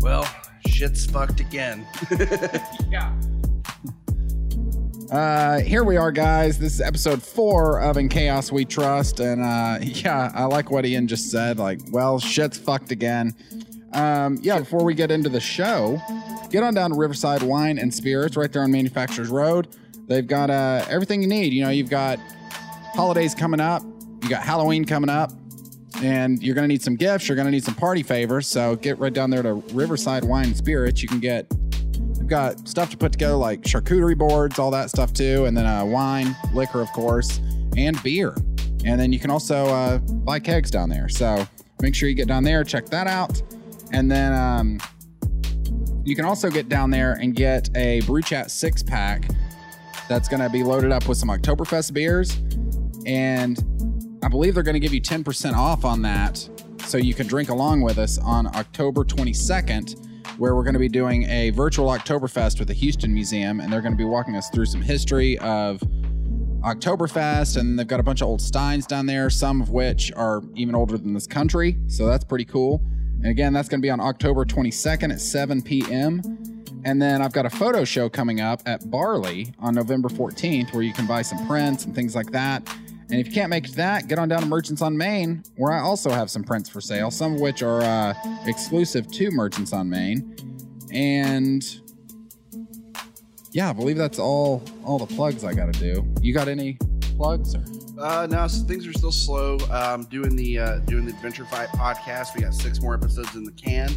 Well, shit's fucked again. Yeah. Uh, here we are, guys. This is episode four of In Chaos We Trust, and uh, yeah, I like what Ian just said. Like, well, shit's fucked again. Um, yeah, before we get into the show, get on down to Riverside Wine and Spirits right there on Manufacturers Road. They've got uh, everything you need. You know, you've got holidays coming up, you got Halloween coming up, and you're gonna need some gifts. You're gonna need some party favors. So get right down there to Riverside Wine and Spirits. You can get We've got stuff to put together like charcuterie boards, all that stuff too, and then uh, wine, liquor, of course, and beer. And then you can also uh, buy kegs down there. So make sure you get down there, check that out. And then um, you can also get down there and get a Brew Chat six pack that's going to be loaded up with some Oktoberfest beers. And I believe they're going to give you 10% off on that so you can drink along with us on October 22nd where we're going to be doing a virtual Oktoberfest with the Houston Museum, and they're going to be walking us through some history of Oktoberfest, and they've got a bunch of old steins down there, some of which are even older than this country, so that's pretty cool. And again, that's going to be on October 22nd at 7 p.m. And then I've got a photo show coming up at Barley on November 14th where you can buy some prints and things like that. And if you can't make that, get on down to Merchants on Main, where I also have some prints for sale, some of which are uh, exclusive to Merchants on Main. And yeah, I believe that's all all the plugs I got to do. You got any plugs? Or? Uh, no, so things are still slow. Um, doing the uh, doing the Adventure Fight podcast. We got six more episodes in the can,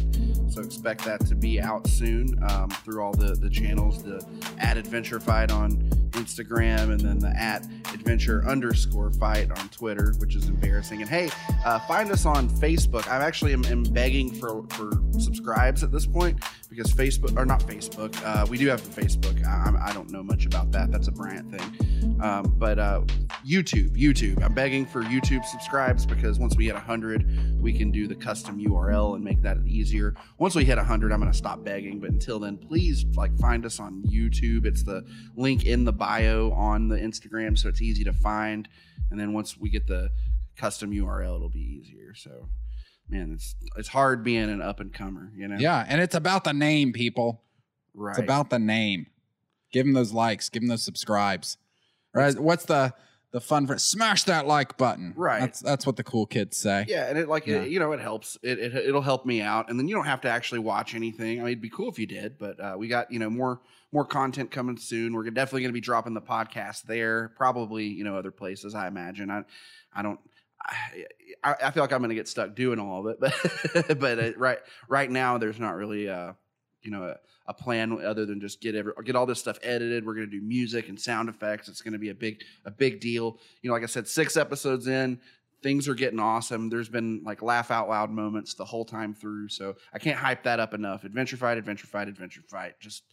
so expect that to be out soon um, through all the the channels. The at Adventure Fight on Instagram, and then the at Adventure underscore Fight on Twitter, which is embarrassing. And hey, uh, find us on Facebook. I'm actually am, am begging for for subscribes at this point because Facebook or not Facebook. Uh, we do have Facebook. I, I'm- don't know much about that. That's a Brant thing. Um, but uh, YouTube, YouTube. I'm begging for YouTube subscribes because once we hit 100, we can do the custom URL and make that easier. Once we hit 100, I'm going to stop begging. But until then, please like find us on YouTube. It's the link in the bio on the Instagram, so it's easy to find. And then once we get the custom URL, it'll be easier. So, man, it's it's hard being an up and comer, you know. Yeah, and it's about the name, people. right. It's about the name. Give them those likes. Give them those subscribes. Right? What's the the fun for smash that like button? Right. That's that's what the cool kids say. Yeah, and it like Yeah. It, you know it helps. It, it it'll help me out, and then you don't have to actually watch anything. I mean, it'd be cool if you did, but uh, we got you know more more content coming soon. We're definitely going to be dropping the podcast there, probably you know other places. I imagine. I I don't. I, I feel like I'm going to get stuck doing all of it, but but uh, right right now there's not really uh you know a, a plan other than just get every get all this stuff edited. We're going to do music and sound effects. It's going to be a big a big deal. You know, like I said, six episodes in things are getting awesome. There's been like laugh out loud moments the whole time through. So I can't hype that up enough. Adventure fight, adventure fight, adventure fight. Just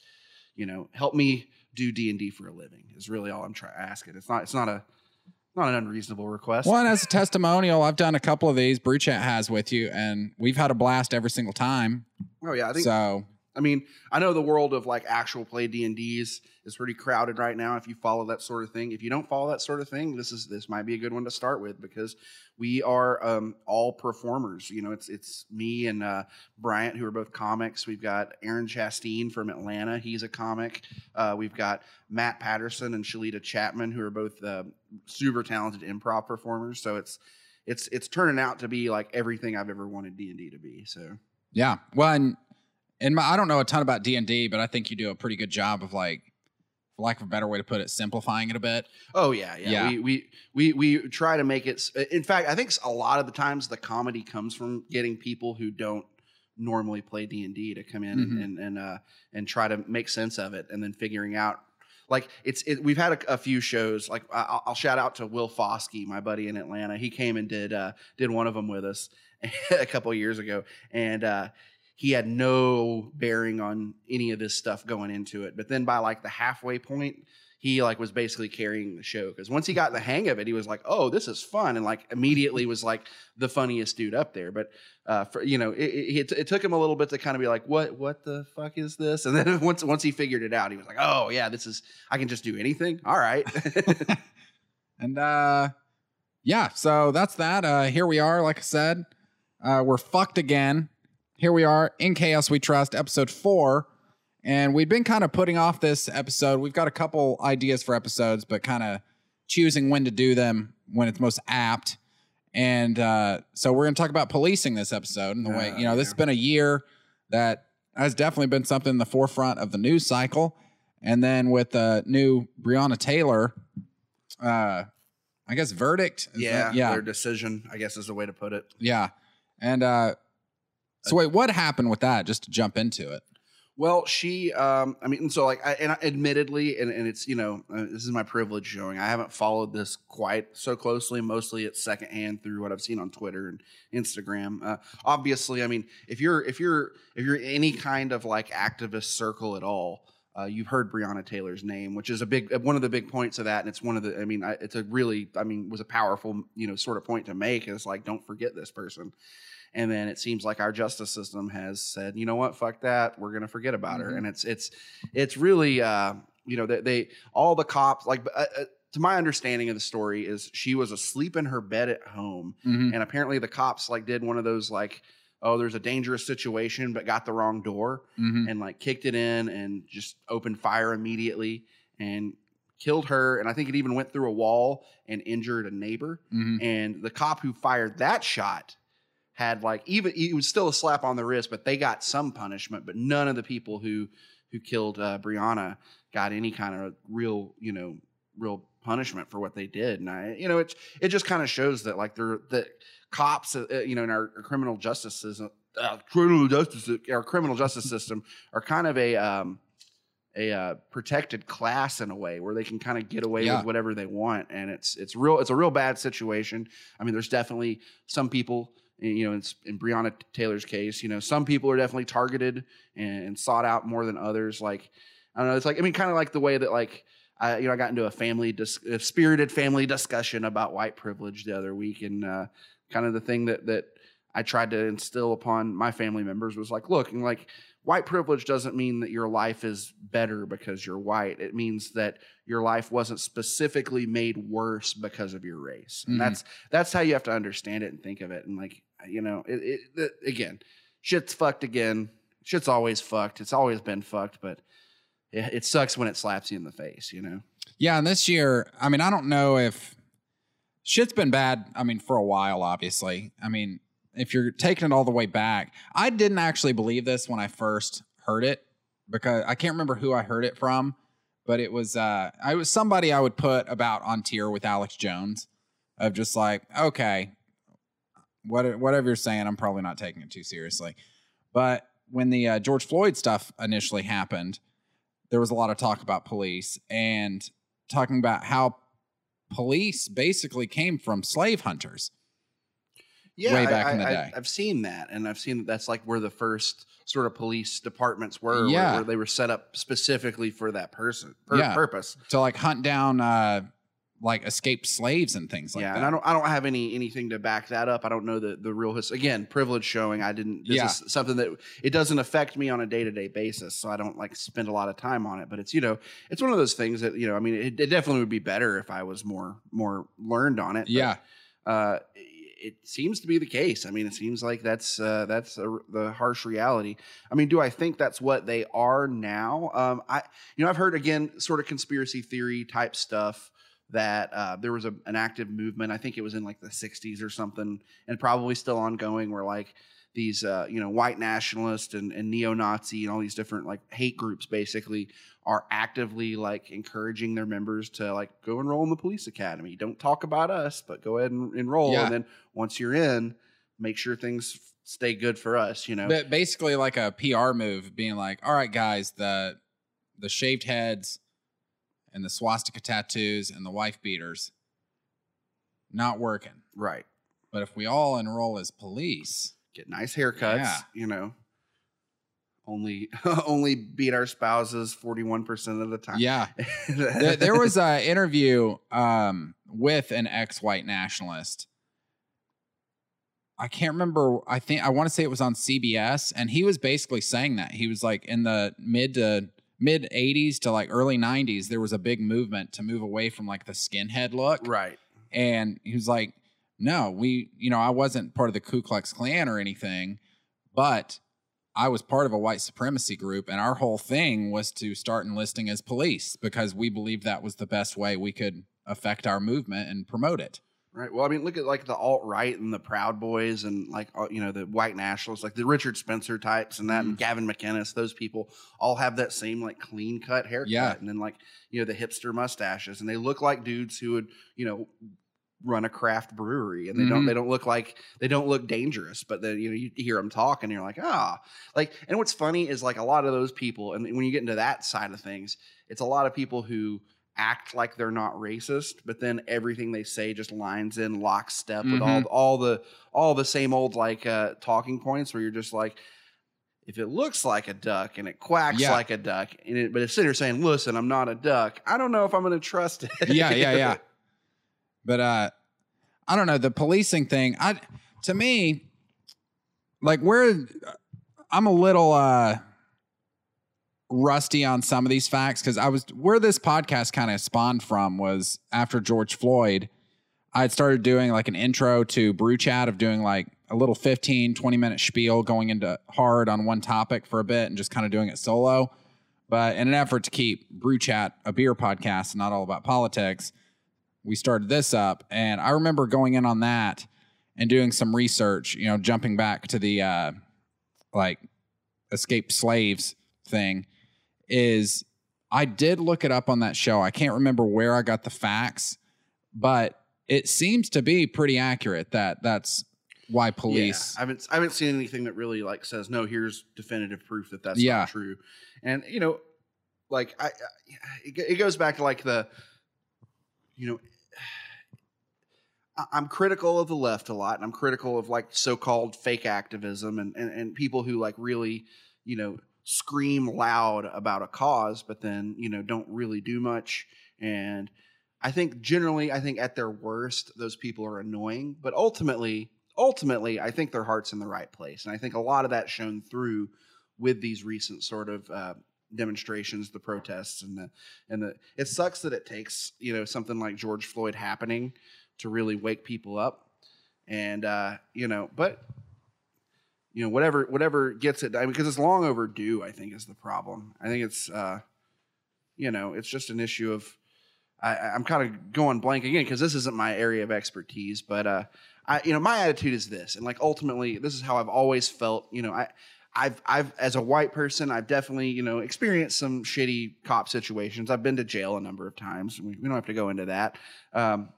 you know, help me do D and D for a living is really all I'm trying asking. It's not it's not a not an unreasonable request. Well, and as a testimonial, I've done a couple of these. Brew Chat has with you, and we've had a blast every single time. Oh yeah, I think So I mean, I know the world of like actual play D and D's is pretty crowded right now. If you follow that sort of thing, if you don't follow that sort of thing, this is this might be a good one to start with because we are um, all performers. You know, it's it's me and uh, Bryant who are both comics. We've got Aaron Chasteen from Atlanta. He's a comic. Uh, we've got Matt Patterson and Shalita Chapman who are both uh, super talented improv performers. So it's it's it's turning out to be like everything I've ever wanted D and D to be. So yeah, well, and, and my, I don't know a ton about D and D, but I think you do a pretty good job of like, for lack of a better way to put it, simplifying it a bit. Oh yeah, yeah. Yeah. We, we we we try to make it. In fact, I think a lot of the times the comedy comes from getting people who don't normally play D and D to come in Mhm. and and uh, and try to make sense of it, and then figuring out. Like it's it, we've had a, a few shows. Like I'll, I'll shout out to Will Foskey, my buddy in Atlanta. He came and did uh, did one of them with us a couple of years ago, and uh, he had no bearing on any of this stuff going into it. But then by like the halfway point, he like was basically carrying the show because once he got the hang of it, he was like, "Oh, this is fun," and like immediately was like the funniest dude up there. But uh, for you know, it, it, it took him a little bit to kind of be like, "What what the fuck is this?" And then once once he figured it out, he was like, "Oh yeah, this is I can just do anything. All right." and uh, yeah, so that's that. Uh, here we are. Like I said, uh, we're fucked again. Here we are in Chaos We Trust, episode four. And we've been kind of putting off this episode. We've got a couple ideas for episodes, but kind of choosing when to do them when it's most apt. And uh, so we're going to talk about policing this episode and the way, you know, this has been a year that has definitely been something in the forefront of the news cycle. And then with the new Breonna Taylor, uh, I guess verdict. Yeah, that- yeah, their decision, I guess, is the way to put it. yeah. And uh, so wait, what happened with that? Just to jump into it. Well, she, um, I mean, and so like, I, and admittedly, and, and it's you know, uh, this is my privilege showing. I haven't followed this quite so closely. Mostly, it's secondhand through what I've seen on Twitter and Instagram. Uh, obviously, I mean, if you're if you're if you're any kind of like activist circle at all. Uh, you've heard Breonna Taylor's name, which is a big one of the big points of that, and it's one of the. I mean, I, it's a really, I mean, was a powerful, you know, sort of point to make. It's like, don't forget this person. And then it seems like our justice system has said, you know what, fuck that, we're gonna forget about her. Mhm. And it's it's it's really, uh, you know, they, they all the cops like. Uh, uh, to my understanding of the story is she was asleep in her bed at home Mhm. and apparently the cops like did one of those like oh there's a dangerous situation but got the wrong door Mhm. and like kicked it in and just opened fire immediately and killed her and i think it even went through a wall and injured a neighbor Mhm. and the cop who fired that shot had like even it was still a slap on the wrist but they got some punishment but none of the people who who killed uh, breonna got any kind of real you know real punishment for what they did. And i you know it it just kind of shows that like they're the cops uh, you know in our criminal justice system uh, criminal justice our criminal justice system are kind of a um a uh, protected class in a way where they can kind of get away Yeah. with whatever they want. And it's it's real it's a real bad situation. I mean there's definitely some people you know it's in breonna taylor's case you know some people are definitely targeted and, sought out more than others like i don't know it's like i mean kind of like the way that like I, you know, I got into a family, dis- a spirited family discussion about white privilege the other week, and uh, kind of the thing that that I tried to instill upon my family members was like, look, and like white privilege doesn't mean that your life is better because you're white. It means that your life wasn't specifically made worse because of your race. And Mhm. that's that's how you have to understand it and think of it. And like, you know, it, it, it again, shit's fucked again. Shit's always fucked. It's always been fucked, but it, it sucks when it slaps you in the face, you know. Yeah, and this year, I mean, I don't know if shit's been bad. I mean, for a while, obviously. I mean, if you're taking it all the way back, I didn't actually believe this when I first heard it because I can't remember who I heard it from, but it was uh, I was somebody I would put about on tier with Alex Jones, of just like, okay, what whatever you're saying, I'm probably not taking it too seriously. But when the uh, George Floyd stuff initially happened, there was a lot of talk about police and talking about how police basically came from slave hunters. way back I, in the I- day. I've seen that, and I've seen that that's like where the first sort of police departments were, where- Yeah. where, they were set up specifically for that person per- Yeah. purpose. to like hunt down uh like escaped slaves and things like yeah, that. and I don't, I don't have any anything to back that up. I don't know the the real history. Again, privilege showing. I didn't. This Yeah. is something that it doesn't affect me on a day to day basis, so I don't like spend a lot of time on it. But it's you know, it's one of those things that you know. I mean, it, it definitely would be better if I was more more learned on it. but, yeah. uh, it seems to be the case. I mean, it seems like that's uh, that's a, the harsh reality. I mean, do I think that's what they are now? Um, I, you know, I've heard again, sort of conspiracy theory type stuff that uh, there was a, an active movement. I think it was in like the '60s or something, and probably still ongoing. Where like these, uh, you know, white nationalists and, and neo-Nazi and all these different like hate groups basically are actively like encouraging their members to like go enroll in the police academy. Don't talk about us, but go ahead and enroll. Yeah. And then once you're in, make sure things stay good for us. You know, But basically like a PR move being like, all right, guys, the the shaved heads and the swastika tattoos and the wife beaters not working. right? But if we all enroll as police, Get nice haircuts. Yeah. You know, only only beat our spouses 41% of the time. Yeah. there, there was an interview um, with an ex white nationalist. I can't remember. I think I want to say it was on CBS, and he was basically saying that he was like in the mid to mid 80s to like early 90s, there was a big movement to move away from like the skinhead look. right. And he was like, no, we, you know, I wasn't part of the Ku Klux Klan or anything, but I was part of a white supremacy group. And our whole thing was to start enlisting as police because we believed that was the best way we could affect our movement and promote it. Right. Well, I mean, look at like the alt right and the Proud Boys and like you know the white nationalists, like the Richard Spencer types and that, and Gavin McInnes. Those people all have that same like clean cut haircut, Yeah. and then like you know the hipster mustaches, and they look like dudes who would you know run a craft brewery, and they don't Mhm. they don't look like they don't look dangerous, but then you know you hear them talk, and you're like ah, like and what's funny is like a lot of those people, and when you get into that side of things, it's a lot of people who act like they're not racist, but then everything they say just lines in lockstep with all all the all the same old like uh, talking points where you're just like, if it looks like a duck and it quacks Yeah. like a duck, and it, but it's sitting there saying, "Listen, I'm not a duck. I don't know if I'm going to trust it." yeah, yeah, yeah. But uh I don't know, the policing thing, I to me like we're I'm a little uh rusty on some of these facts cuz I was where this podcast kind of spawned from was after George Floyd I had started doing like an intro to Brew Chat of doing like a little 15 20 minute spiel going into hard on one topic for a bit and just kind of doing it solo. But in an effort to keep Brew Chat a beer podcast, not all about politics, we started this up. And I remember going in on that and doing some research, you know, jumping back to the uh, like escaped slaves thing. Is I did look it up on that show. I can't remember where I got the facts, but it seems to be pretty accurate that that's why police. Yeah, I haven't I haven't seen anything that really like says no. Here's definitive proof that that's Yeah. not true. And you know, like I, I it, it goes back to like the, you know, I'm critical of the left a lot, and I'm critical of like so-called fake activism and and, and people who like really, you know, scream loud about a cause, but then you know don't really do much. And I think generally, I think at their worst, those people are annoying, but ultimately, ultimately, I think their heart's in the right place, and I think a lot of that shown through with these recent sort of uh, demonstrations, the protests, and the and the. It sucks that it takes you know something like George Floyd happening to really wake people up, and uh, you know, but you know whatever whatever gets it mean, because it's long overdue. I think is the problem. I think it's uh, you know it's just an issue of. I- I'm kind of going blank again because this isn't my area of expertise, but uh, I, you know, my attitude is this, and like ultimately, this is how I've always felt. You know, I, I've, I've, as a white person, I've definitely, you know, experienced some shitty cop situations. I've been to jail a number of times. We, we don't have to go into that. Um,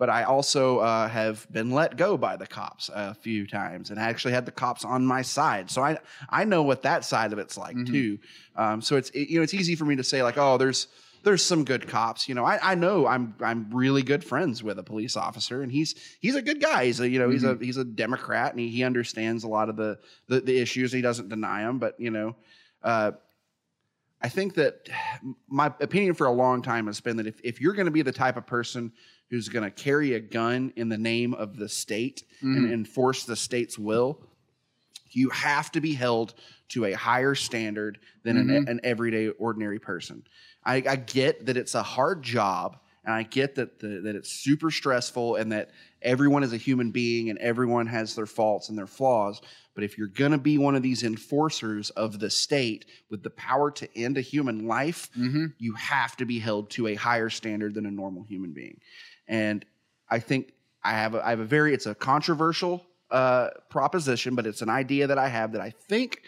but I also uh, have been let go by the cops a few times, and I actually had the cops on my side, so I I know what that side of it's like Mhm. too. Um, so it's it, you know it's easy for me to say like, oh, there's there's some good cops. You know, I, I know I'm I'm really good friends with a police officer, and he's he's a good guy. He's a you know he's a he's a Democrat, and he, he understands a lot of the, the the issues. He doesn't deny them, but you know. Uh, I think that my opinion for a long time has been that if, if you're going to be the type of person who's going to carry a gun in the name of the state and Mhm. enforce the state's will, you have to be held to a higher standard than an, Mhm. an everyday ordinary person. I, I get that it's a hard job, and I get that the, that it's super stressful, and that everyone is a human being, and everyone has their faults and their flaws. But if you're going to be one of these enforcers of the state with the power to end a human life, Mhm. you have to be held to a higher standard than a normal human being. And I think I have a, I have a very it's a controversial uh, proposition, but it's an idea that I have that I think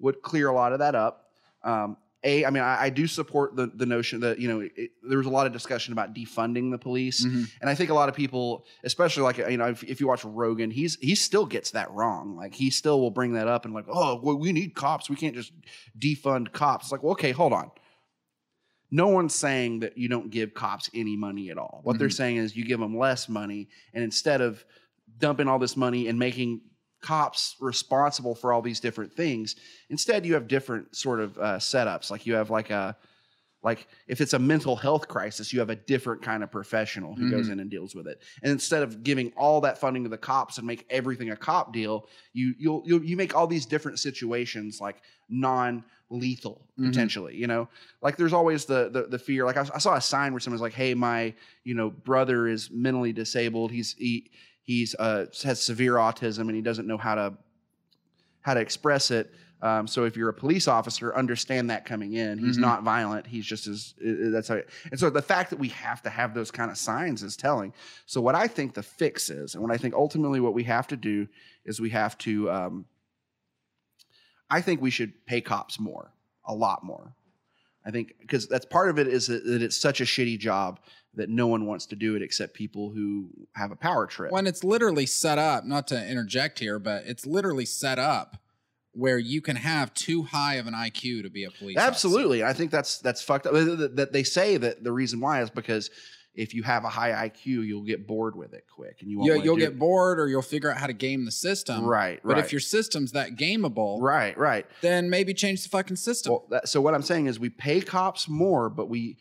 would clear a lot of that up. Um, a, I mean, I, I do support the the notion that you know it, there was a lot of discussion about defunding the police, Mhm. and I think a lot of people, especially like you know, if, if you watch Rogan, he's he still gets that wrong. Like he still will bring that up and like, oh, well, we need cops. We can't just defund cops. It's like, well, okay, hold on. No one's saying that you don't give cops any money at all. What they're Mhm. saying is you give them less money, and instead of dumping all this money and making cops responsible for all these different things. Instead, you have different sort of uh, setups. Like you have like a like if it's a mental health crisis, you have a different kind of professional who goes Mhm. in and deals with it. And instead of giving all that funding to the cops and make everything a cop deal, you you'll, you'll you make all these different situations like non-lethal Mhm. potentially. You know, like there's always the the, the fear. Like I, I saw a sign where someone's like, "Hey, my you know brother is mentally disabled. He's he he's uh has severe autism and he doesn't know how to how to express it." Um, so if you're a police officer, understand that coming in. He's Mhm. not violent. He's just as that's how. And so the fact that we have to have those kind of signs is telling. So what I think the fix is, and what I think ultimately what we have to do is we have to. Um, I think we should pay cops more, a lot more. I think because that's part of it is that, that it's such a shitty job that no one wants to do it except people who have a power trip. when it's literally set up, not to interject here, but it's literally set up where you can have too high of an IQ to be a police officer. Absolutely, I think that's that's fucked up. That they say that the reason why is because if you have a high IQ, you'll get bored with it quick, and you won't. yeah, you'll get it. bored or you'll figure out how to game the system. right, But right. if your system's that gameable, right, right. then maybe change the fucking system. Well, that, so what I'm saying is we pay cops more, but we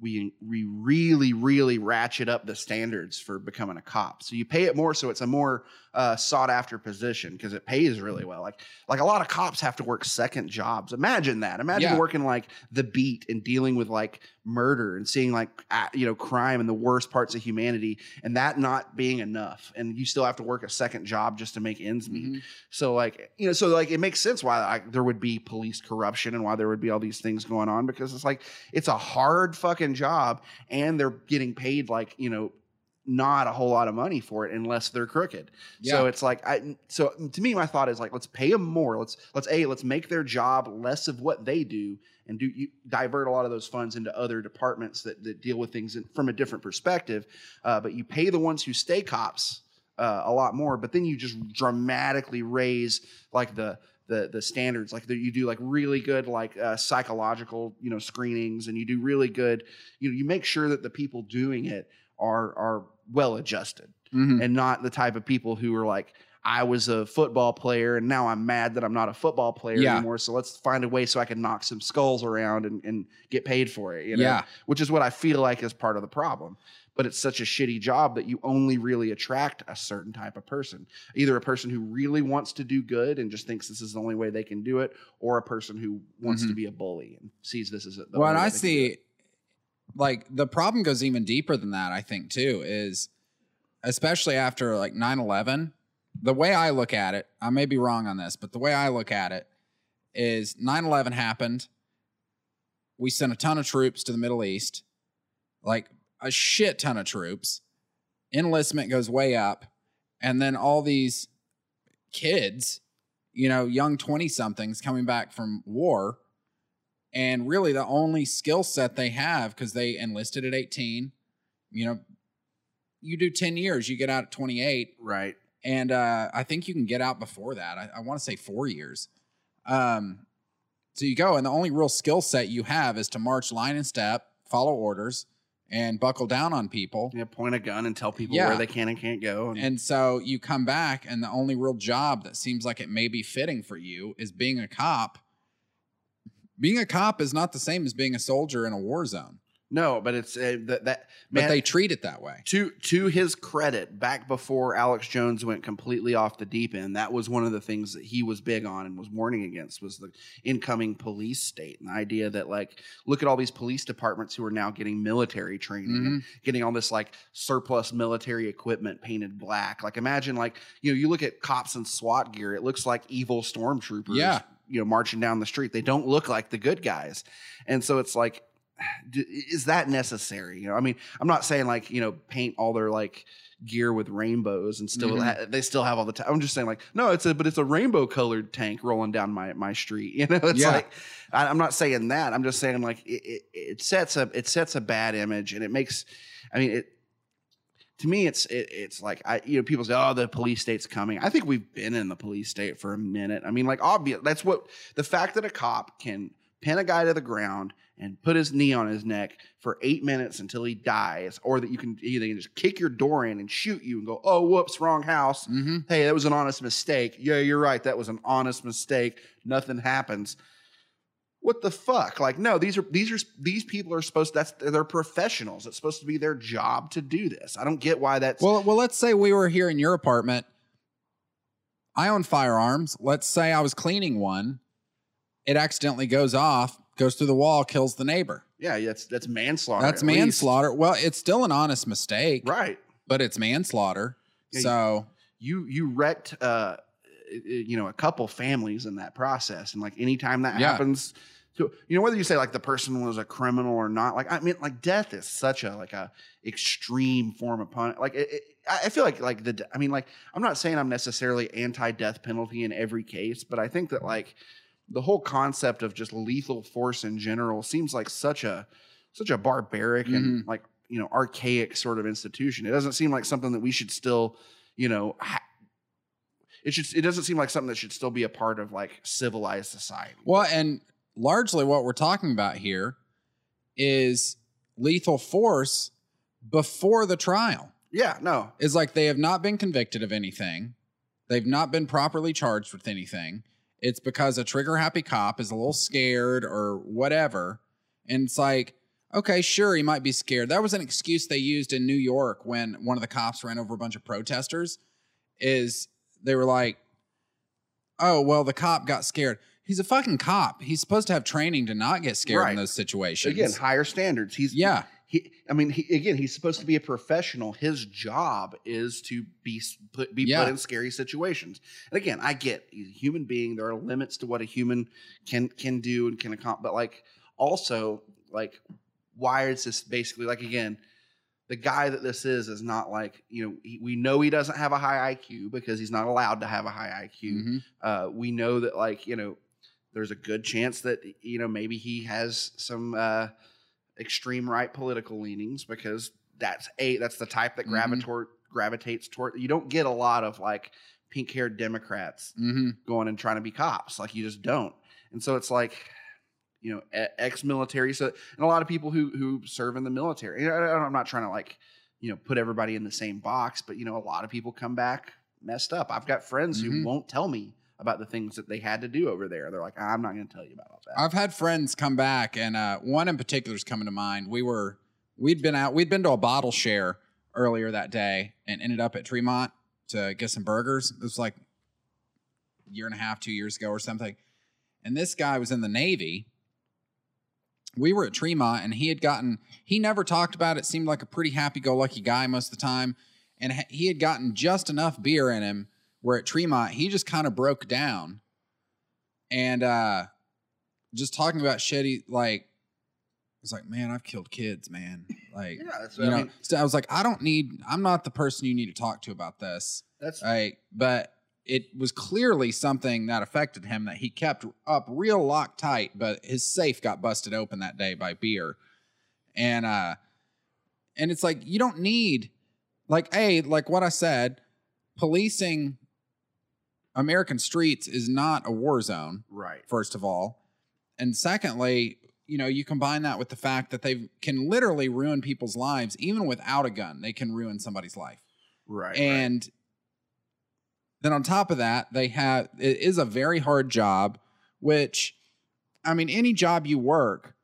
we we really really ratchet up the standards for becoming a cop. So you pay it more, so it's a more uh, sought after position because it pays really well. Like like a lot of cops have to work second jobs. Imagine that. Imagine Yeah. working like the beat and dealing with like murder and seeing like you know crime and the worst parts of humanity, and that not being enough, and you still have to work a second job just to make ends meet. Mhm. So like you know, so like it makes sense why I, there would be police corruption and why there would be all these things going on because it's like it's a hard fucking job and they're getting paid like you know not a whole lot of money for it unless they're crooked. So it's like I so to me my thought is like let's pay them more. Let's let's a let's make their job less of what they do and do you divert a lot of those funds into other departments that, that deal with things in, from a different perspective. Uh, but you pay the ones who stay cops uh, a lot more, but then you just dramatically raise like the the the standards. Like the, you do like really good like uh, psychological you know screenings, and you do really good. You know you make sure that the people doing it are are well adjusted Mhm. and not the type of people who are like I was a football player and now I'm mad that I'm not a football player Yeah. anymore. So let's find a way so I can knock some skulls around and, and get paid for it. You know? Yeah. Which is what I feel like is part of the problem. But it's such a shitty job that you only really attract a certain type of person. Either a person who really wants to do good and just thinks this is the only way they can do it, or a person who wants to Mhm. be a bully and sees this as the well, and I they can do it. see, like, the problem goes even deeper than that, I think, too, is especially after like 9 11, the way I look at it, I may be wrong on this, but the way I look at it is 9 11 happened. We sent a ton of troops to the Middle East, like a shit ton of troops. Enlistment goes way up. And then all these kids, you know, young 20 somethings coming back from war. And really, the only skill set they have, because they enlisted at 18, you know, you do 10 years, you get out at 28. Right. And uh, I think you can get out before that. I, I want to say four years. Um, so you go, and the only real skill set you have is to march line and step, follow orders, and buckle down on people. Yeah, point a gun and tell people Yeah. where they can and can't go. And, And so you come back, and the only real job that seems like it may be fitting for you is being a cop. Being a cop is not the same as being a soldier in a war zone, no, but it's uh, that that but they treat it that way. to to his credit, back before Alex Jones went completely off the deep end, that was one of the things that he was big on and was warning against was the incoming police state and the idea that like look at all these police departments who are now getting military training and getting all this like surplus military equipment painted black. Like imagine like you know you look at cops and SWAT gear, it looks like evil stormtroopers. Yeah. You know, marching down the street. They don't look like the good guys. And so it's like is that necessary? You know, I mean, I'm not saying like you know paint all their like gear with rainbows and still Mhm. ha- they still have all the time. I'm just saying like no, it's a but it's a rainbow colored tank rolling down my my street. You know, it's Yeah. like I, I'm not saying that. I'm just saying like it, it, it sets a it sets a bad image and it makes. I mean it. To me, it's it, it's like I you know people say oh the police state's coming. I think we've been in the police state for a minute. I mean like obvious that's what the fact that a cop can pin a guy to the ground and put his knee on his neck for eight minutes until he dies, or that you can either just kick your door in and shoot you and go, oh, whoops, wrong house. Mm-hmm. Hey, that was an honest mistake. Yeah, you're right. That was an honest mistake. Nothing happens. What the fuck? Like, no, these are these are these people are supposed. That's they're professionals. It's supposed to be their job to do this. I don't get why that's. Well, well, let's say we were here in your apartment. I own firearms. Let's say I was cleaning one. It accidentally goes off, goes through the wall, kills the neighbor. yeah, that's that's manslaughter. That's at least. manslaughter. Well, it's still an honest mistake, right? but it's manslaughter. Yeah, so You you wrecked, uh, Eh, you know, a couple families in that process, and like anytime that Yeah. happens. To, you know whether you say like the person was a criminal or not like i mean like death is such a like a extreme form of pun like it, it, i feel like like the i mean like i'm not saying i'm necessarily anti-death penalty in every case but i think that like the whole concept of just lethal force in general seems like such a such a barbaric and mm-hmm. like you know archaic sort of institution it doesn't seem like something that we should still you know ha- it should it doesn't seem like something that should still be a part of like civilized society Well, and largely what we're talking about here is lethal force before the trial. yeah no Is like they have not been convicted of anything. They've not been properly charged with anything. It's because a trigger happy cop is a little scared or whatever. And it's like, okay, sure, he might be scared. That was an excuse they used in New York when one of the cops ran over a bunch of protesters. Is they were like, oh, well, the cop got scared. He's a fucking cop. He's supposed to have training to not get scared Right. in those situations. again higher standards he's yeah. he i mean he, again he's supposed to be a professional his job is to be s- put be Yeah. put in scary situations and again i get he's a human being there are limits to what a human can can do and can accomplish but like also like why is this basically like again the guy that this is is not like you know he, we know he doesn't have a high iq because he's not allowed to have a high iq Mhm. uh, we know that like you know there's a good chance that you know maybe he has some uh, extreme right political leanings because that's a that's the type that Mhm. gravitate gravitates toward you don't get a lot of like pink haired democrats Mhm. going and trying to be cops like you just don't and so it's like you know ex-military so and a lot of people who who serve in the military I- i'm not trying to like you know put everybody in the same box but you know a lot of people come back messed up i've got friends Mhm. who won't tell me about the things that they had to do over there they're like i'm not going to tell you about all that I've had friends come back, and uh, one in particular is coming to mind. We were we'd been out, we'd been to a bottle share earlier that day, and ended up at Tremont to get some burgers. It was like a year and a half, two years ago, or something. And this guy was in the Navy. We were at Tremont, and he had gotten. He never talked about it. Seemed like a pretty happy-go-lucky guy most of the time, and he had gotten just enough beer in him where at Tremont he just kind of broke down, and uh just talking about shit. He like was like, man, I've killed kids, man. Like, yeah that's you know, i mean so I was like, I don't need. I'm not the person you need to talk to about this. that's Like, but it was clearly something that affected him that he kept up real lock tight. But his safe got busted open that day by beer, and uh, and it's like you don't need, like, a like what I said, policing American streets is not a war zone right first of all. And secondly, you know, you combine that with the fact that they can literally ruin people's lives, even without a gun, they can ruin somebody's life. right right. Then on top of that, they have it is a very hard job, which I mean, any job you work,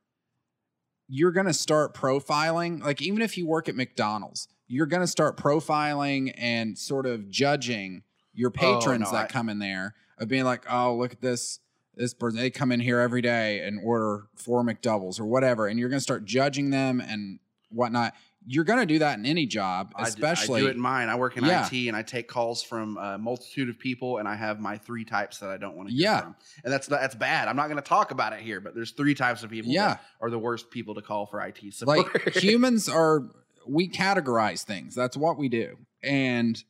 you're going to start profiling. Like, even if you work at McDonald's, you're going to start profiling and sort of judging your oh, patrons no, that I- come in there of being like, oh, look at this. This person, they come in here every day and order four McDoubles or whatever, and you're going to start judging them and whatnot. You're going to do that in any job, especially I do it in mine. I work in Yeah. IT and I take calls from a multitude of people, and I have my three types that I don't want to hear Yeah. from. And that's that's bad. I'm not going to talk about it here, but there's three types of people Yeah. that are the worst people to call for IT support. like humans are we categorize things that's what we do and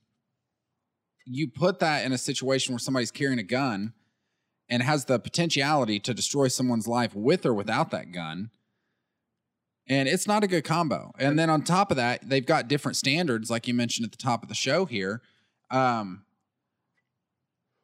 you put that in a situation where somebody's carrying a gun and has the potentiality to destroy someone's life with or without that gun and it's not a good combo and then on top of that they've got different standards like you mentioned at the top of the show here um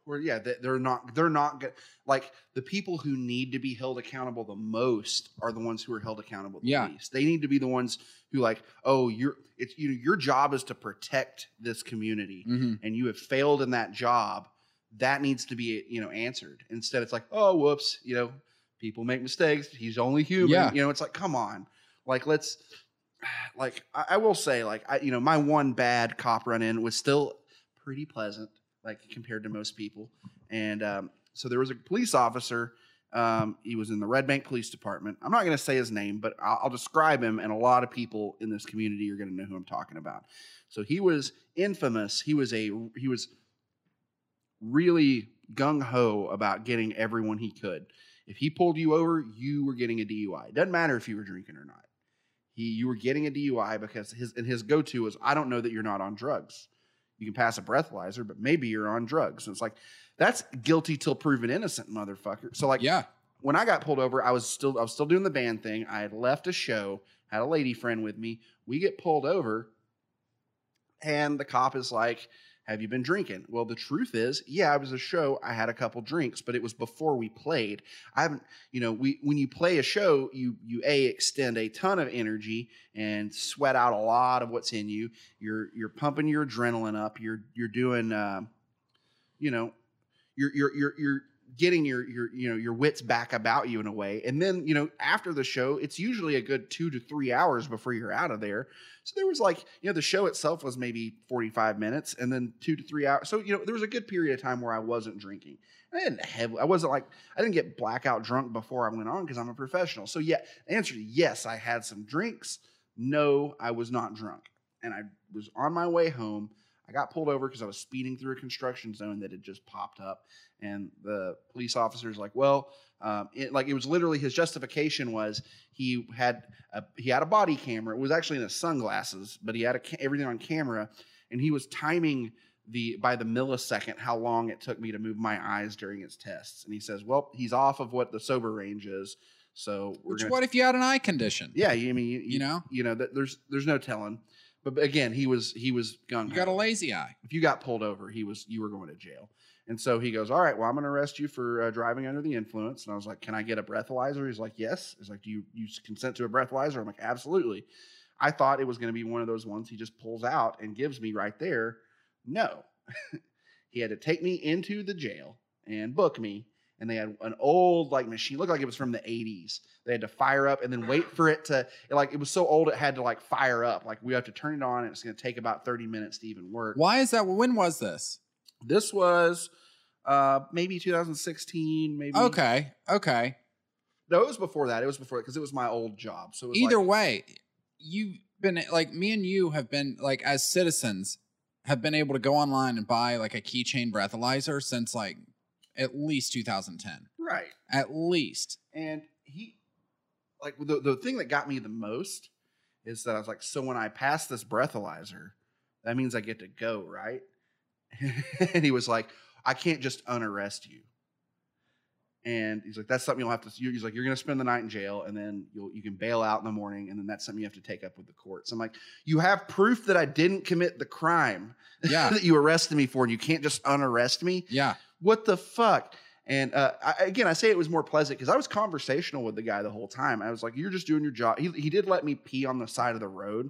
Or yeah, they- they're not. They're not good. Like the people who need to be held accountable the most are the ones who are held accountable the Yeah. least. They need to be the ones who like, oh, you're. It's you know, your job is to protect this community, Mhm. and you have failed in that job. That needs to be you know answered. Instead, it's like, oh, whoops, you know, people make mistakes. He's only human. Yeah. You know, it's like, come on, like let's. Like I, I will say, like I, you know, my one bad cop run in was still pretty pleasant, like compared to most people. And um, so there was a police officer. Um, he was in the Red Bank Police Department. I'm not going to say his name, but I'll, I'll describe him, and a lot of people in this community are going to know who I'm talking about. So he was infamous. He was a he was really gung ho about getting everyone he could. If he pulled you over, you were getting a DUI. It doesn't matter if you were drinking or not. He you were getting a DUI because his and his go to was I don't know that you're not on drugs. You can pass a breathalyzer, but maybe you're on drugs. And it's like that's guilty till proven innocent, motherfucker. So like yeah. when I got pulled over, I was still I was still doing the band thing. I had left a show, had a lady friend with me. We get pulled over, and the cop is like, "Have you been drinking?" Well, the truth is, yeah, it was a show. I had a couple drinks, but it was before we played. I haven't, you know, we when you play a show, you you a extend a ton of energy and sweat out a lot of what's in you. You're you're pumping your adrenaline up. You're you're doing, um, you know, you're you're you're you're getting your your you know your wits back about you in a way. And then you know after the show it's usually a good two to three hours before you're out of there. So there was like you know the show itself was maybe 45 minutes and then two to three hours. So you know there was a good period of time where i wasn't drinking. I didn't have i wasn't like i didn't get blackout drunk before i went on because i'm a professional. So yeah answer yes i had some drinks. No i was not drunk. And i was on my way home I got pulled over because I was speeding through a construction zone that had just popped up, and the police officer's like, "Well, um, it, like it was literally his justification was he had a, he had a body camera. It was actually in his sunglasses, but he had a, ca- everything on camera, and he was timing the by the millisecond how long it took me to move my eyes during his tests. And he says, "Well, he's off of what the sober range is, so we're Which gonna what if you had an eye condition? yeah, you I mean you, You know? you know that there's there's no telling." But again, he was he was gung. You got a lazy eye. if you got pulled over, he was you were going to jail. And so he goes, "All right, well, I'm going to arrest you for uh, driving under the influence." And I was like, "Can I get a breathalyzer?" He's like, "Yes." He's like, "Do you you consent to a breathalyzer?" I'm like, "Absolutely." I thought it was going to be one of those ones he just pulls out and gives me right there. No, he had to take me into the jail and book me. And they had an old like machine, looked like it was from the 80s. They had to fire up and then wait for it to like it was so old it had to like fire up. Like we have to turn it on and it's going to take about 30 minutes to even work. Why is that? When was this? This was uh maybe 2016, maybe. Okay. Okay. No, it was before that. It was before because it was my old job. So it was Either like, way, you've been like me and you have been like as citizens have been able to go online and buy like a keychain breathalyzer since like at least 2010. right. At least. And he like the the thing that got me the most is that I was like, so when I pass this breathalyzer, that means I get to go, right? and he was like, I can't just unarrest you. And he's like, that's something you'll have to. He's like, you're going to spend the night in jail, and then you'll you can bail out in the morning, and then that's something you have to take up with the courts. I'm like, you have proof that I didn't commit the crime Yeah. that you arrested me for, and you can't just unarrest me. Yeah. What the fuck? And uh, I, again, I say it was more pleasant because I was conversational with the guy the whole time. I was like, "You're just doing your job." He, he did let me pee on the side of the road,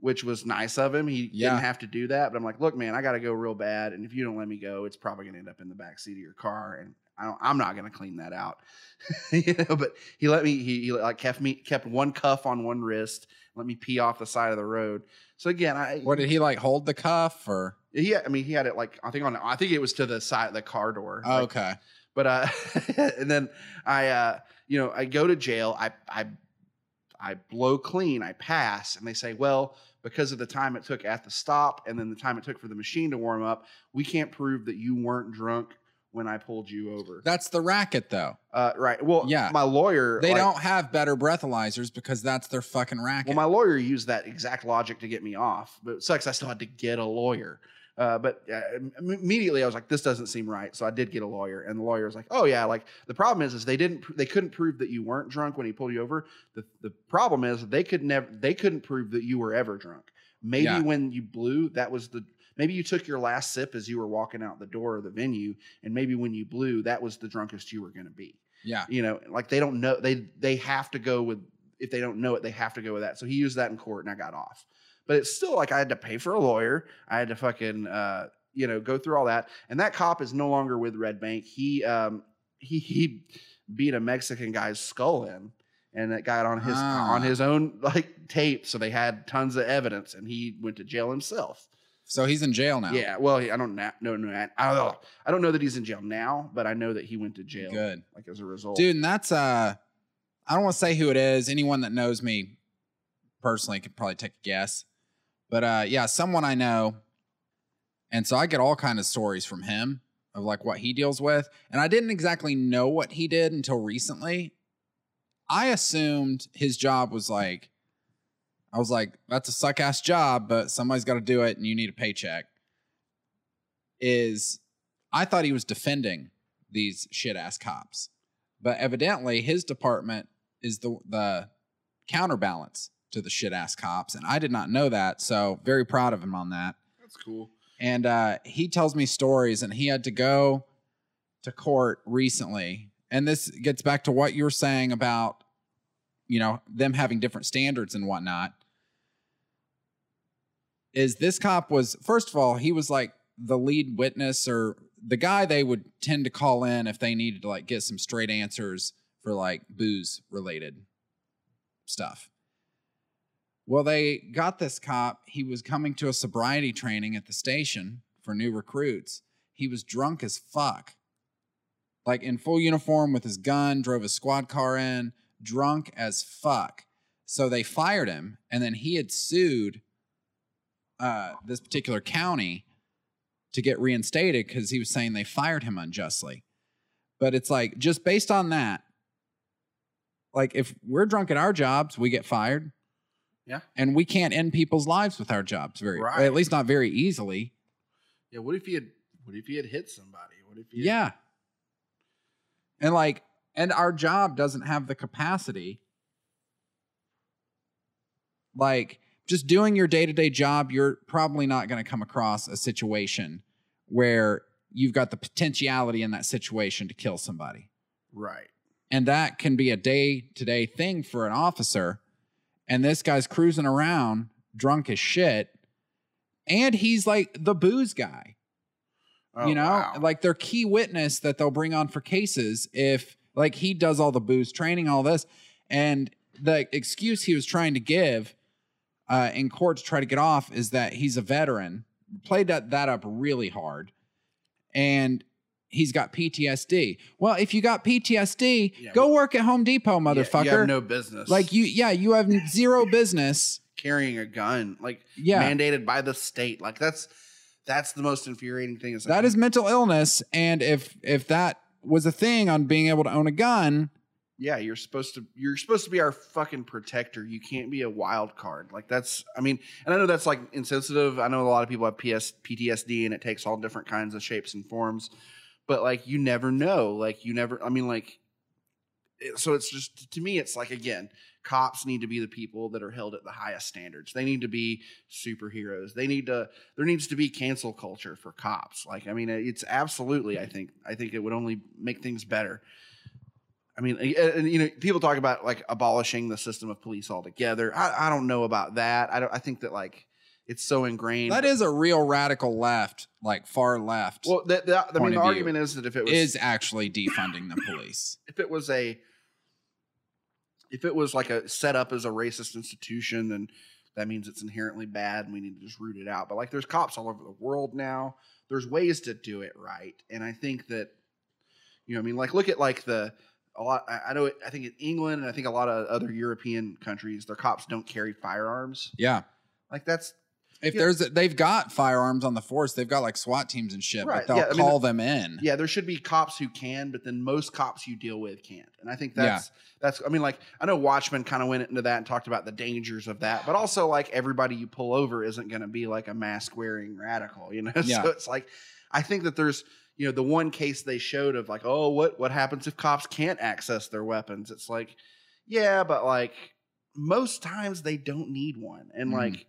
which was nice of him. He Yeah. didn't have to do that. But I'm like, "Look, man, I got to go real bad, and if you don't let me go, it's probably going to end up in the back seat of your car, and I don't, I'm not going to clean that out." you know. But he let me. He, he like kept me kept one cuff on one wrist, let me pee off the side of the road. So again, I What did he like hold the cuff or? Yeah. I mean he had it like I think on I think it was to the side of the car door. Oh, Like, okay. but uh and then I uh you know I go to jail I I I blow clean I pass and they say well because of the time it took at the stop and then the time it took for the machine to warm up we can't prove that you weren't drunk when I pulled you over. That's the racket though. Uh right. Well Yeah. my lawyer They like- don't have better breathalyzers because that's their fucking racket. Well, my lawyer used that exact logic to get me off, but it sucks. I still had to get a lawyer. Uh, but uh, immediately I was like, this doesn't seem right. So I did get a lawyer, and the lawyer was like, oh yeah, like the problem is, is they didn't, they couldn't prove that you weren't drunk when he pulled you over. The the problem is they could never, they couldn't prove that you were ever drunk. Maybe Yeah. when you blew, that was the maybe you took your last sip as you were walking out the door of the venue, and maybe when you blew, that was the drunkest you were going to be. Yeah. You know, like they don't know they they have to go with if they don't know it, they have to go with that. So he used that in court, and I got off. But it's still like I had to pay for a lawyer. I had to fucking uh, you know go through all that, and that cop is no longer with Red Bank. He um he he beat a Mexican guy's skull in, and that got on his Ah. on his own like tape. So they had tons of evidence, and he went to jail himself. So he's in jail now. Yeah, well, I don't know. No, no, I don't know. I don't know that he's in jail now, but I know that he went to jail. Good. like as a result. Dude, and that's uh I don't want to say who it is. Anyone that knows me personally could probably take a guess. But uh yeah, someone I know. And so I get all kind of stories from him of like what he deals with. And I didn't exactly know what he did until recently. I assumed his job was like I was like, that's a suck ass job, but somebody's got to do it and you need a paycheck. Is I thought he was defending these shit ass cops. But evidently his department is the the counterbalance to the shit ass cops. And I did not know that. So very proud of him on that. that's cool. And uh, he tells me stories, and he had to go to court recently. And this gets back to what you were saying about, you know, them having different standards and whatnot. Is this cop was first of all, he was like the lead witness or the guy they would tend to call in if they needed to like get some straight answers for like booze related stuff. Well, they got this cop. He was coming to a sobriety training at the station for new recruits. He was drunk as fuck. Like in full uniform with his gun, drove his squad car in, drunk as fuck. So they fired him, and then he had sued uh, this particular county to get reinstated because he was saying they fired him unjustly. But it's like, just based on that, like if we're drunk at our jobs, we get fired. Yeah. And we can't end people's lives with our jobs very, Right. at least not very easily. Yeah. What if he had? What if he had hit somebody? What if he? Had, Yeah. And like, and our job doesn't have the capacity. Like, just doing your day to day job, you're probably not going to come across a situation where you've got the potentiality in that situation to kill somebody. Right. And that can be a day to day thing for an officer. And this guy's cruising around drunk as shit. And he's like the booze guy Oh, you know wow. like their key witness that they'll bring on for cases if like he does all the booze training all this and the excuse he was trying to give uh, in court to try to get off is that he's a veteran played that, that up really hard and he's got ptsd well if you got ptsd Yeah, go work at home depot Yeah, motherfucker you have no business. like you yeah you have zero business carrying a gun, like yeah mandated by the state. Like that's that's the most infuriating thing. Is like, that is mental illness and if if that was a thing on being able to own a gun yeah. You're supposed to. You're supposed to be our fucking protector. You can't be a wild card. Like that's. I mean, and I know that's like insensitive. I know a lot of people have PS, PTSD, and it takes all different kinds of shapes and forms. But like, you never know. Like you never. I mean, like. it- So it's just to me, it's like again, cops need to be the people that are held at the highest standards. They need to be superheroes. They need to. There needs to be cancel culture for cops. Like I mean, it's absolutely. I mm-hmm. think. I think it would only make things better. I mean, and, you know, people talk about like abolishing the system of police altogether. I, I don't know about that. I don't. I think that like it's so ingrained. That is a real radical left, like far left, well. That, that, I mean, the argument is that if it was is actually defunding the police. if it was a if it was like a set up as a racist institution, then that means it's inherently bad and we need to just root it out. But like there's cops all over the world now. There's ways to do it right. And I think that you know, I mean, like look at like the a lot I I know it, I think in England and I think a lot of other European countries, their cops don't carry firearms. Yeah. Like that's If there's, a, they've got firearms on the force. They've got like SWAT teams and shit, Right, but they'll yeah, I mean, call them in. yeah, there should be cops who can, but then most cops you deal with can't. And I think Yeah. that's that's I mean, like I know Watchmen kind of went into that and talked about the dangers of that, but also like everybody you pull over isn't gonna be like a mask wearing radical, you know? Yeah. so it's like I think that there's you know, the one case they showed of like, oh, what what happens if cops can't access their weapons? It's like, yeah, but like most times they don't need one. And Mhm. like,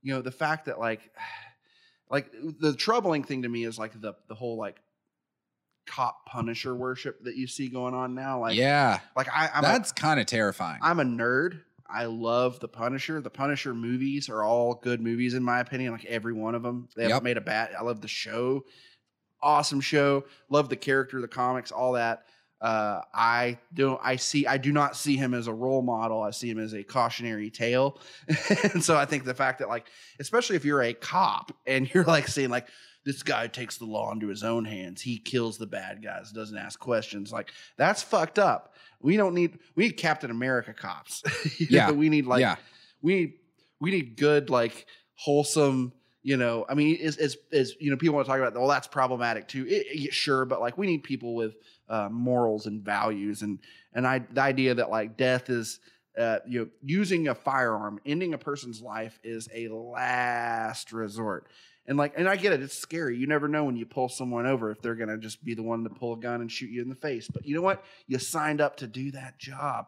you know, the fact that like like the troubling thing to me is like the the whole like cop punisher worship that you see going on now. Like yeah, like I I'm that's kind of terrifying. I'm a nerd. I love the Punisher. The Punisher movies are all good movies in my opinion. Like every one of them, they Yep. haven't made a bat. I love the show, awesome show. Love the character, the comics, all that. Uh, I don't. I see. I do not see him as a role model. I see him as a cautionary tale. and so I think the fact that, like, especially if you're a cop and you're like saying, like, this guy takes the law into his own hands. He kills the bad guys. Doesn't ask questions. Like that's fucked up. We don't need. We need Captain America cops. Yeah. know, we need like yeah, we need we need good like wholesome you know i mean is is is you know people want to talk about well that's problematic too. It, it- sure but like we need people with uh, morals and values and and i the idea that like death is uh, you know using a firearm ending a person's life is a last resort. And like and i get it it's scary. You never know when you pull someone over if they're gonna just be the one to pull a gun and shoot you in the face. But you know what? You signed up to do that job.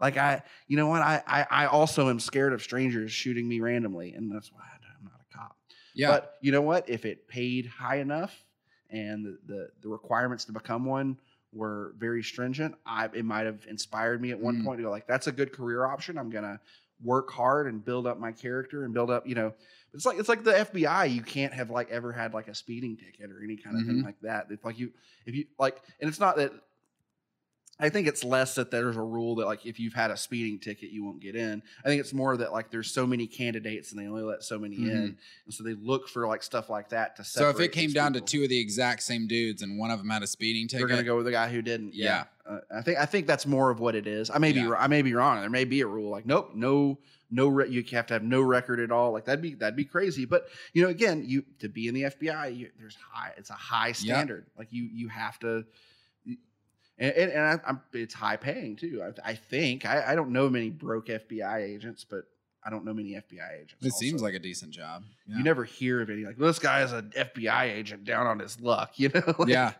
Like I, you know what? I, I, I also am scared of strangers shooting me randomly, and that's why cop. Yeah. But you know what? If it paid high enough and the, the, the requirements to become one were very stringent, I it might have inspired me at one Mm. point to go like, that's a good career option. I'm gonna work hard and build up my character and build up, you know. It's like it's like the FBI. You can't have like ever had like a speeding ticket or any kind of thing Mhm. like that. It's like you if you like, and it's not that I think it's less that there's a rule that like if you've had a speeding ticket you won't get in. I think it's more that like there's so many candidates and they only let so many in, Mhm. and so they look for like stuff like that to. so if it came down to two of the exact same dudes and one of them had a speeding ticket, they're gonna go with the guy who didn't. Yeah, Uh, I think I think that's more of what it is. I may be Yeah. wr- I may be wrong. There may be a rule like nope, no, no, re- you have to have no record at all. Like that'd be that'd be crazy. But you know, again, you to be in the FBI, you, there's high. It's a high standard. Like you you have to. And, and, and I, I'm, it's high paying too. I, I think I, I don't know many broke FBI agents, but I don't know many FBI agents. it also. seems like a decent job. Yeah. you never hear of any like this guy is an FBI agent down on his luck. You know, Like, yeah,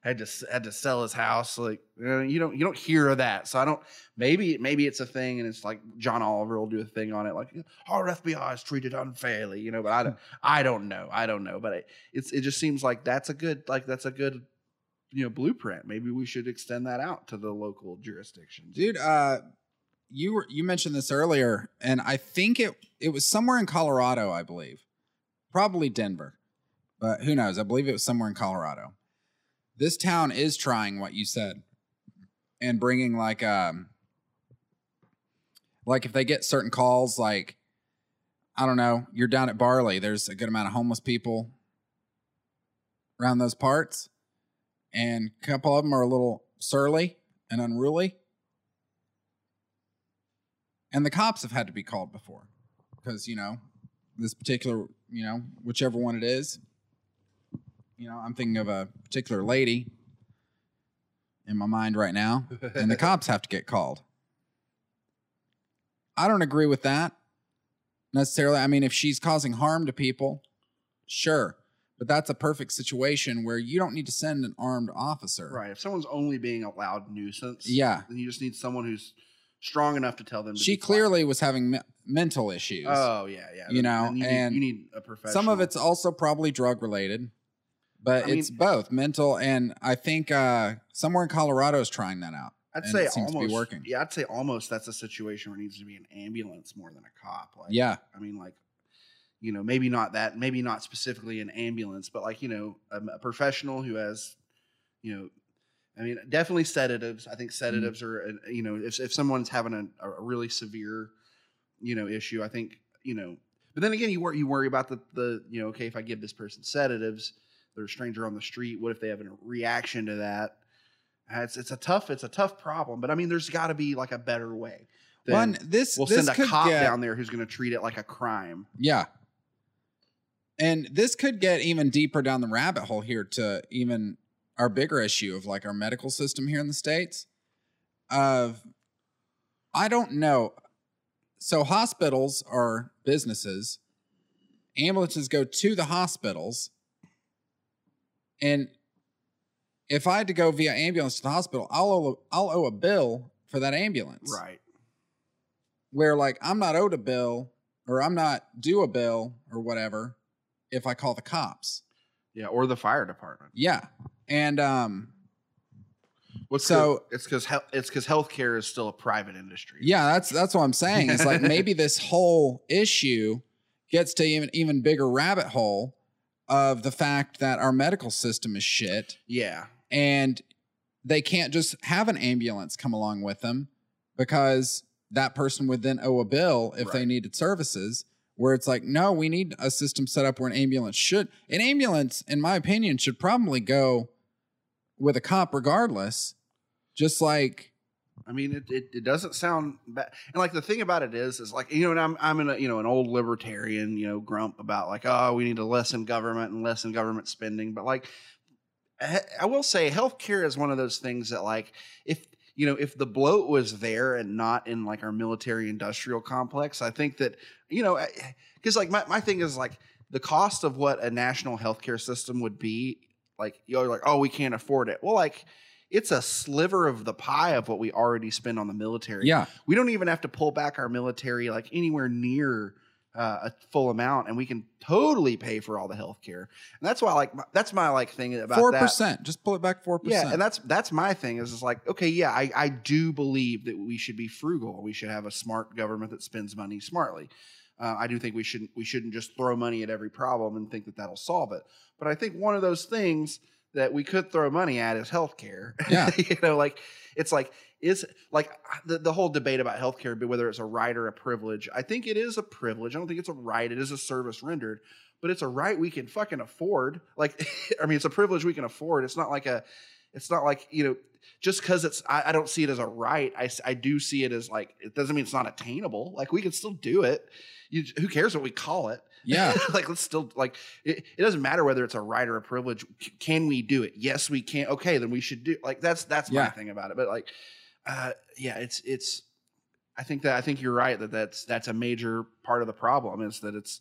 had to had to sell his house. Like uh, you don't you don't hear of that. So I don't. Maybe maybe it's a thing, and it's like John Oliver will do a thing on it, like our FBI is treated unfairly. You know, but I don't I don't know. I don't know. But it, it's it just seems like that's a good like that's a good you know blueprint. Maybe we should extend that out to the local jurisdictions, dude. Uh, you were you mentioned this earlier, and I think it it was somewhere in Colorado, I believe, probably Denver, but who knows? I believe it was somewhere in Colorado. This town is trying what you said, and bringing like um, like if they get certain calls, like I don't know, you're down at Barley. There's a good amount of homeless people around those parts, and a couple of them are a little surly and unruly. And the cops have had to be called before because, you know, this particular, you know, whichever one it is, you know, I'm thinking of a particular lady in my mind right now, and the cops have to get called. I don't agree with that necessarily. I mean, if she's causing harm to people, sure. But that's a perfect situation where you don't need to send an armed officer. right? If someone's only being a loud nuisance, Yeah. then you just need someone who's strong enough to tell them. To She clearly was having me- mental issues. Oh yeah, yeah. You know, you need, and you need a professional. Some of it's also probably drug related, but I mean- it's both mental and I think uh, somewhere in Colorado is trying that out. I'd say it seems to be almost working. Yeah, I'd say almost that's a situation where it needs to be an ambulance more than a cop. Like, Yeah, I mean, like, you know, maybe not that, maybe not specifically an ambulance, but like, you know, a, a professional who has, you know, I mean, definitely sedatives. I Mm-hmm. think sedatives are, uh, you know, if if someone's having a, a really severe, you know, issue, I think, you know, but then again, you worry you worry about the the you know, okay, if I give this person sedatives, they're a stranger on the street. What if they have a reaction to that? Uh, It's it's a tough it's a tough problem, but I mean, there's got to be like a better way. one this we'll this send a cop get, down there who's going to treat it like a crime. Yeah, and this could get even deeper down the rabbit hole here to even our bigger issue of like our medical system here in the states. Of I don't know. So hospitals are businesses. Ambulances go to the hospitals. And if I had to go via ambulance to the hospital, I'll owe, I'll owe a bill for that ambulance. Right. Where like I'm not owed a bill or I'm not due a bill or whatever if I call the cops. Yeah, or the fire department. Yeah. And um What's So- the- it's because it's because healthcare is still a private industry. yeah, that's that's what I'm saying. It's like maybe this whole issue gets to even even bigger rabbit hole of the fact that our medical system is shit yeah, and they can't just have an ambulance come along with them because that person would then owe a bill if they needed services where it's like no we need a system set up where an ambulance should an ambulance in my opinion should probably go with a cop regardless just like I mean, it, it, it doesn't sound bad. And like the thing about it is, is like you know, and I'm I'm in a, you know an old libertarian, you know, grump about like oh we need to lessen government and lessen government spending, but like I will say, healthcare is one of those things that like if you know if the bloat was there and not in like our military industrial complex, I think that you know eh, eh, because like my my thing is like the cost of what a national healthcare system would be, like you're like oh we can't afford it. Well, like it's a sliver of the pie of what we already spend on the military. yeah We don't even have to pull back our military like anywhere near uh, a full amount, and we can totally pay for all the health care. And that's why, like, my, that's my like thing about four percent just pull it back four percent Yeah, and that's that's my thing is, is like, okay, yeah, I, I do believe that we should be frugal. We should have a smart government that spends money smartly. Uh, I do think we shouldn't we shouldn't just throw money at every problem and think that that'll solve it. But I think one of those things that we could throw money at is healthcare. Yeah. you know, like it's like is like the, the whole debate about healthcare, whether it's a right or a privilege. I think it is a privilege. I don't think it's a right. It is a service rendered, but it's a right we can fucking afford. Like, I mean, it's a privilege we can afford. It's not like a, it's not like you know, just because it's. I, I don't see it as a right. I, I do see it as like it doesn't mean it's not attainable. Like we can still do it. You, who cares what we call it? yeah like let's still like it, it doesn't matter whether it's a right or a privilege C- can we do it yes we can okay then we should do like that's that's my thing about it but like uh yeah it's it's i think that i think you're right that that's that's a major part of the problem is that it's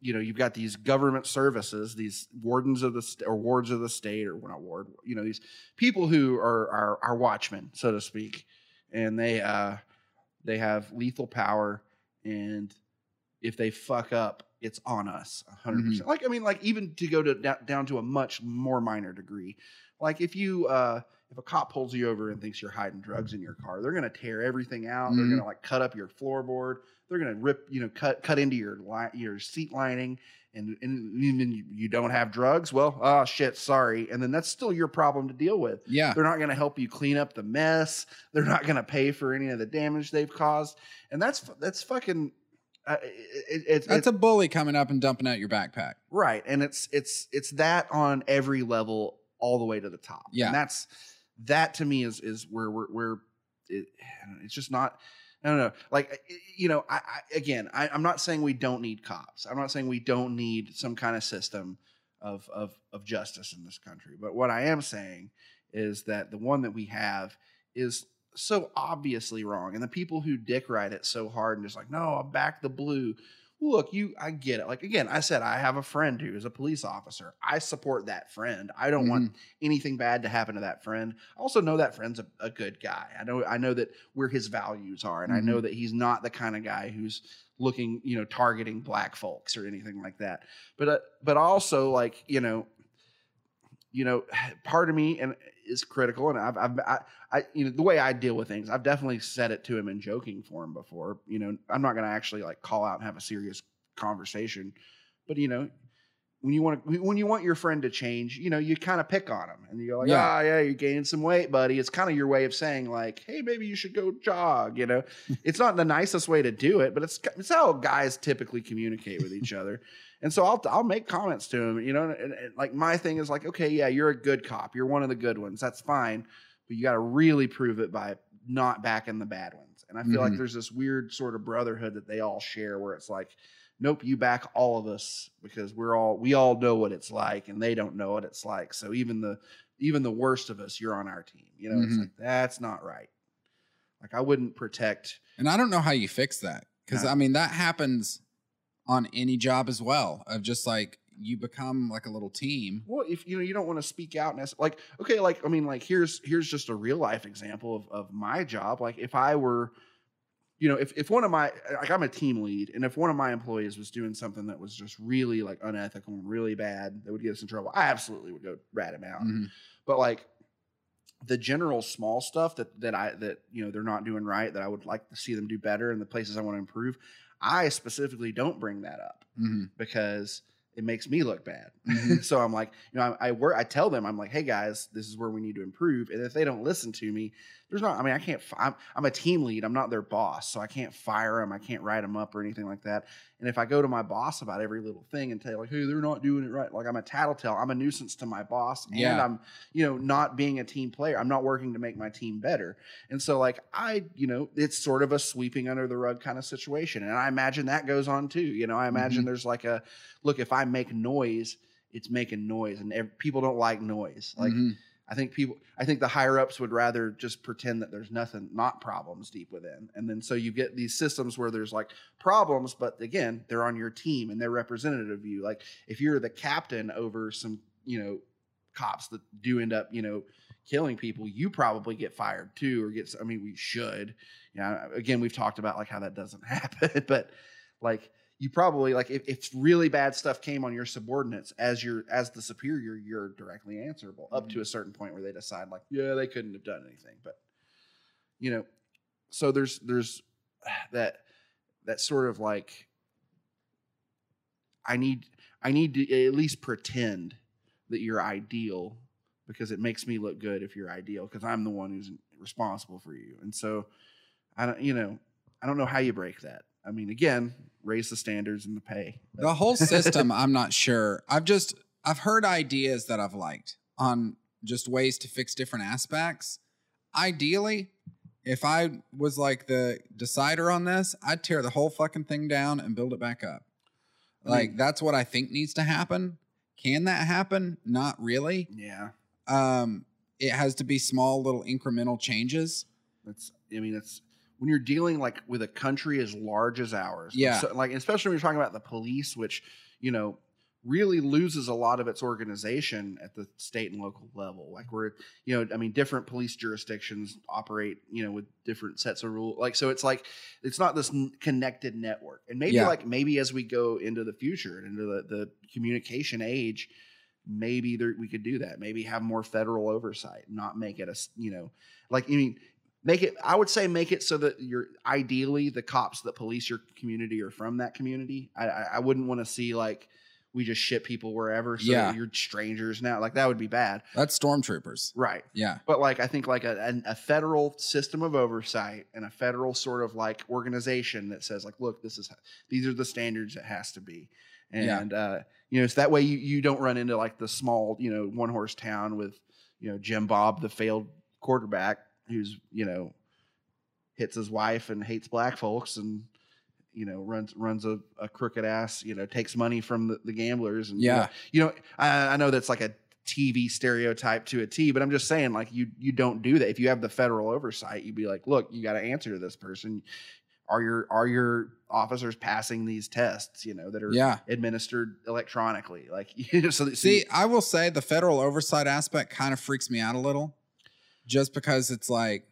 you know you've got these government services these wardens of the st- or wards of the state or not ward you know these people who are are, are watchmen so to speak and they uh they have lethal power and if they fuck up it's on us 100%. Like i mean like even to go to down, down to a much more minor degree. Like if you uh if a cop pulls you over and thinks you're hiding drugs in your car they're going to tear everything out they're Mhm. going to like cut up your floorboard they're going to rip you know cut cut into your li- your seat lining and and then you, don't have drugs well oh shit sorry and then that's still your problem to deal with yeah they're not going to help you clean up the mess. They're not going to pay for any of the damage they've caused, and that's that's fucking. Uh, it, it, it's that's a bully coming up and dumping out your backpack right, and it's it's it's that on every level, all the way to the top. Yeah. and that's that to me is is where we're where it, it's just not. I don't know. Like you know, I, I again, I, I'm not saying we don't need cops. I'm not saying we don't need some kind of system of of of justice in this country. But what I am saying is that the one that we have is so obviously wrong, and the people who dick ride it so hard and just like, no, I'll back the blue. Look, you, I get it. Like again, I said I have a friend who is a police officer. I support that friend. I don't want anything bad to happen to that friend. I also know that friend's a, a good guy. I know I know that where his values are, and I know that he's not the kind of guy who's looking, you know, targeting black folks or anything like that. But uh, but also like you know, you know, part of me and is critical, and I've, I've I, I you know the way I deal with things, I've definitely said it to him in joking form before. You know, I'm not going to actually like call out and have a serious conversation, but you know, when you want to, when you want your friend to change, you know, you kind of pick on him and you go like, Yeah. ah, yeah, you're gaining some weight, buddy. It's kind of your way of saying like, hey, maybe you should go jog. You know, it's not the nicest way to do it, but it's it's how guys typically communicate with each other. And so I'll I'll make comments to him, you know, and, and like my thing is like, okay, yeah, you're a good cop, you're one of the good ones, that's fine, but you got to really prove it by not backing the bad ones. And I feel like Mhm. there's this weird sort of brotherhood that they all share, where it's like, nope, you back all of us because we're all we all know what it's like, and they don't know what it's like. So even the even the worst of us, you're on our team. You know, it's Mhm. like that's not right. Like I wouldn't protect. And I don't know how you fix that because No. I mean that happens on any job as well. Of just like you become like a little team. Well, if you know you don't want to speak out, and like okay, like I mean, like here's here's just a real life example of of my job. Like if I were, you know, if, if one of my like I'm a team lead, and if one of my employees was doing something that was just really like unethical and really bad that would get us in trouble, I absolutely would go rat him out. Mhm. But like the general small stuff that that I that you know they're not doing right that I would like to see them do better and the places I want to improve, I specifically don't bring that up Mhm. because it makes me look bad. Mhm. so I'm like, you know, I, I work, I tell them, I'm like, hey guys, this is where we need to improve. And if they don't listen to me, there's not, I mean, I can't, I'm, I'm a team lead. I'm not their boss. So I can't fire them. I can't write them up or anything like that. And if I go to my boss about every little thing and tell like, hey, they're not doing it right. Like I'm a tattletale. I'm a nuisance to my boss. And Yeah. I'm, you know, not being a team player. I'm not working to make my team better. And so like I, you know, it's sort of a sweeping under the rug kind of situation. And I imagine that goes on too. You know, I imagine there's like a look, if I make noise, it's making noise and ev- people don't like noise. Like Mhm. I think people, I think the higher ups would rather just pretend that there's nothing, not problems deep within. And then so you get these systems where there's like problems, but again, they're on your team and they're representative of you. Like if you're the captain over some, you know, cops that do end up, you know, killing people, you probably get fired too, or get, I mean, we should. Yeah. again, we've talked about like how that doesn't happen, but like, you probably like if, if really bad stuff came on your subordinates as your as the superior you're directly answerable up to mm-hmm. a certain point where they decide like yeah they couldn't have done anything but you know so there's there's that that sort of like i need i need to at least pretend that you're ideal because it makes me look good if you're ideal because i'm the one who's responsible for you. And so i don't you know i don't know how you break that i mean again raise the standards and the pay The whole system, I'm not sure. I've just I've heard ideas that I've liked on just ways to fix different aspects. Ideally, if I was like the decider on this, I'd tear the whole fucking thing down and build it back up. I Like mean- that's what I think needs to happen. Can that happen? Not really. yeah Um, it has to be small little incremental changes. That's I mean it's when you're dealing like with a country as large as ours. Yeah. So, like especially when you're talking about the police, which, you know, really loses a lot of its organization at the state and local level. Like we're, you know, I mean, different police jurisdictions operate, you know, with different sets of rules. Like so it's like it's not this n- connected network. And maybe Yeah. like maybe as we go into the future and into the, the communication age, maybe there, we could do that. Maybe have more federal oversight, not make it a, you know, like I mean, make it. I would say make it so that you're ideally the cops that police your community are from that community. I, I, I wouldn't want to see like we just ship people wherever. So Yeah. you're strangers now. Like that would be bad, That's stormtroopers. right? Yeah. But like I think like a, a federal system of oversight and a federal sort of like organization that says like, look, this is these are the standards it has to be, Yeah. and uh, you know, so that way you you don't run into like the small you know one horse town with you know Jim Bob the failed quarterback who's you know hits his wife and hates black folks and you know runs runs a, a crooked ass you know takes money from the, the gamblers and you know, Yeah. you know I, I know that's like a TV stereotype to a T, but I'm just saying, like you you don't do that. If you have the federal oversight, you'd be like, look, you got to answer to this person. Are your are your officers passing these tests? You know that are Yeah. administered electronically, like you know, so See, I will say the federal oversight aspect kind of freaks me out a little, just because it's like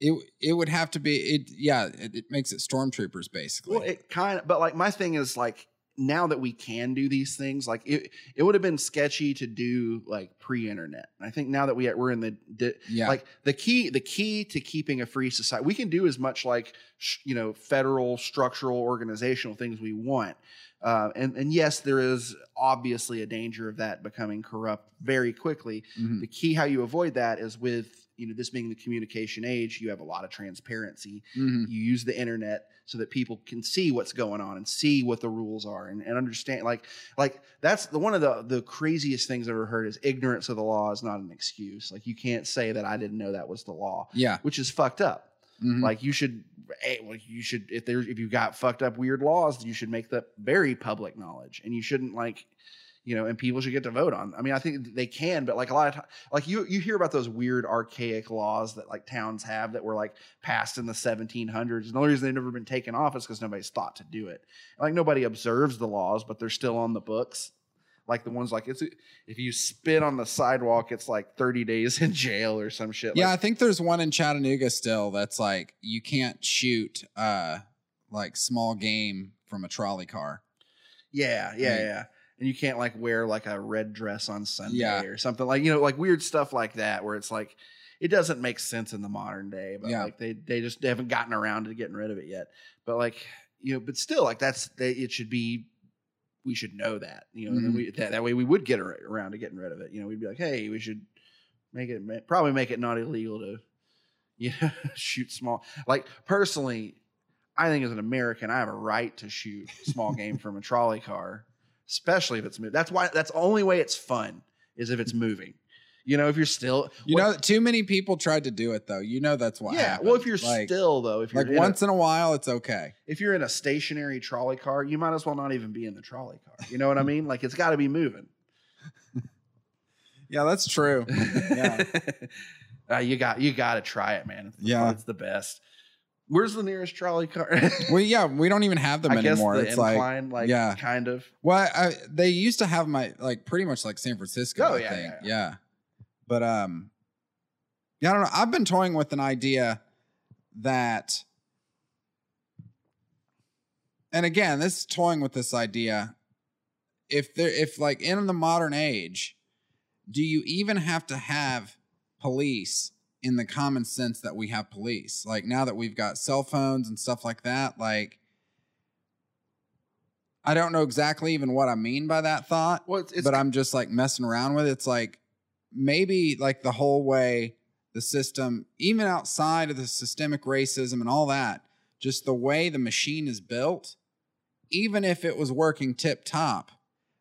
it it would have to be it. Yeah, it, it makes it stormtroopers basically. Well, it kind of, but like my thing is like now that we can do these things, like it, it would have been sketchy to do like pre-internet. I think now that we we're in the, di- yeah, like the key, the key to keeping a free society, we can do as much like sh- you know federal structural organizational things we want. Uh, and and yes, there is obviously a danger of that becoming corrupt very quickly. Mhm. The key how you avoid that is with you know this being the communication age, you have a lot of transparency Mhm. you use the internet so that people can see what's going on and see what the rules are and, and understand like like that's the one of the the craziest things i've ever heard is ignorance of the law is not an excuse like you can't say that i didn't know that was the law yeah, which is fucked up mhm. like you should eh, well, you should if there's if you got fucked up weird laws you should make that very public knowledge. And you shouldn't like you know and people should get to vote on i mean i think they can but like a lot of times like you you hear about those weird archaic laws that like towns have that were like passed in the 1700s and the only reason they've never been taken off is because nobody's thought to do it. Like nobody observes the laws but they're still on the books like the ones like it's if you spit on the sidewalk, it's like 30 days in jail or some shit. Yeah, I think there's one in Chattanooga still that's like you can't shoot uh like small game from a trolley car. yeah, yeah, Right. yeah. And you can't like wear like a red dress on Sunday Yeah. or something like you know like weird stuff like that where it's like it doesn't make sense in the modern day, but Yeah. like they they just they haven't gotten around to getting rid of it yet. But like you know, but still like that's they, it should be. We should know that you know Mhm. we, that, that way we would get around to getting rid of it. You know, we'd be like, hey, we should make it probably make it not illegal to you know shoot small. Like personally, I think as an American, I have a right to shoot small game from a trolley car, especially if it's moving. That's why that's the only way it's fun is if it's moving. You know, if you're still You what- know, too many people tried to do it though. You know that's what. yeah. happened. Well, if you're like, still though, if you're like in a- once in a while, it's okay. if you're in a stationary trolley car, you might as well not even be in the trolley car. You know what I mean? Like it's got to be moving. Yeah, that's true. Yeah. Uh, you got you got to try it, man. It's the, Yeah. it's the best. Where's the nearest trolley car? well, yeah, we don't even have them I anymore. the it's like, incline, like, yeah. kind of. well, I, they used to have my like pretty much like San Francisco. Oh, I yeah, think. yeah, yeah. But um, yeah, I don't know. I've been toying with an idea that, and again, this is toying with this idea. If there, if like in the modern age, do you even have to have police in the common sense that we have police? Like now that we've got cell phones and stuff like that, like I don't know exactly even what I mean by that thought, Well, it's, it's but I'm just like messing around with it. It's like maybe like the whole way the system, even outside of the systemic racism and all that, just the way the machine is built, even if it was working tip top,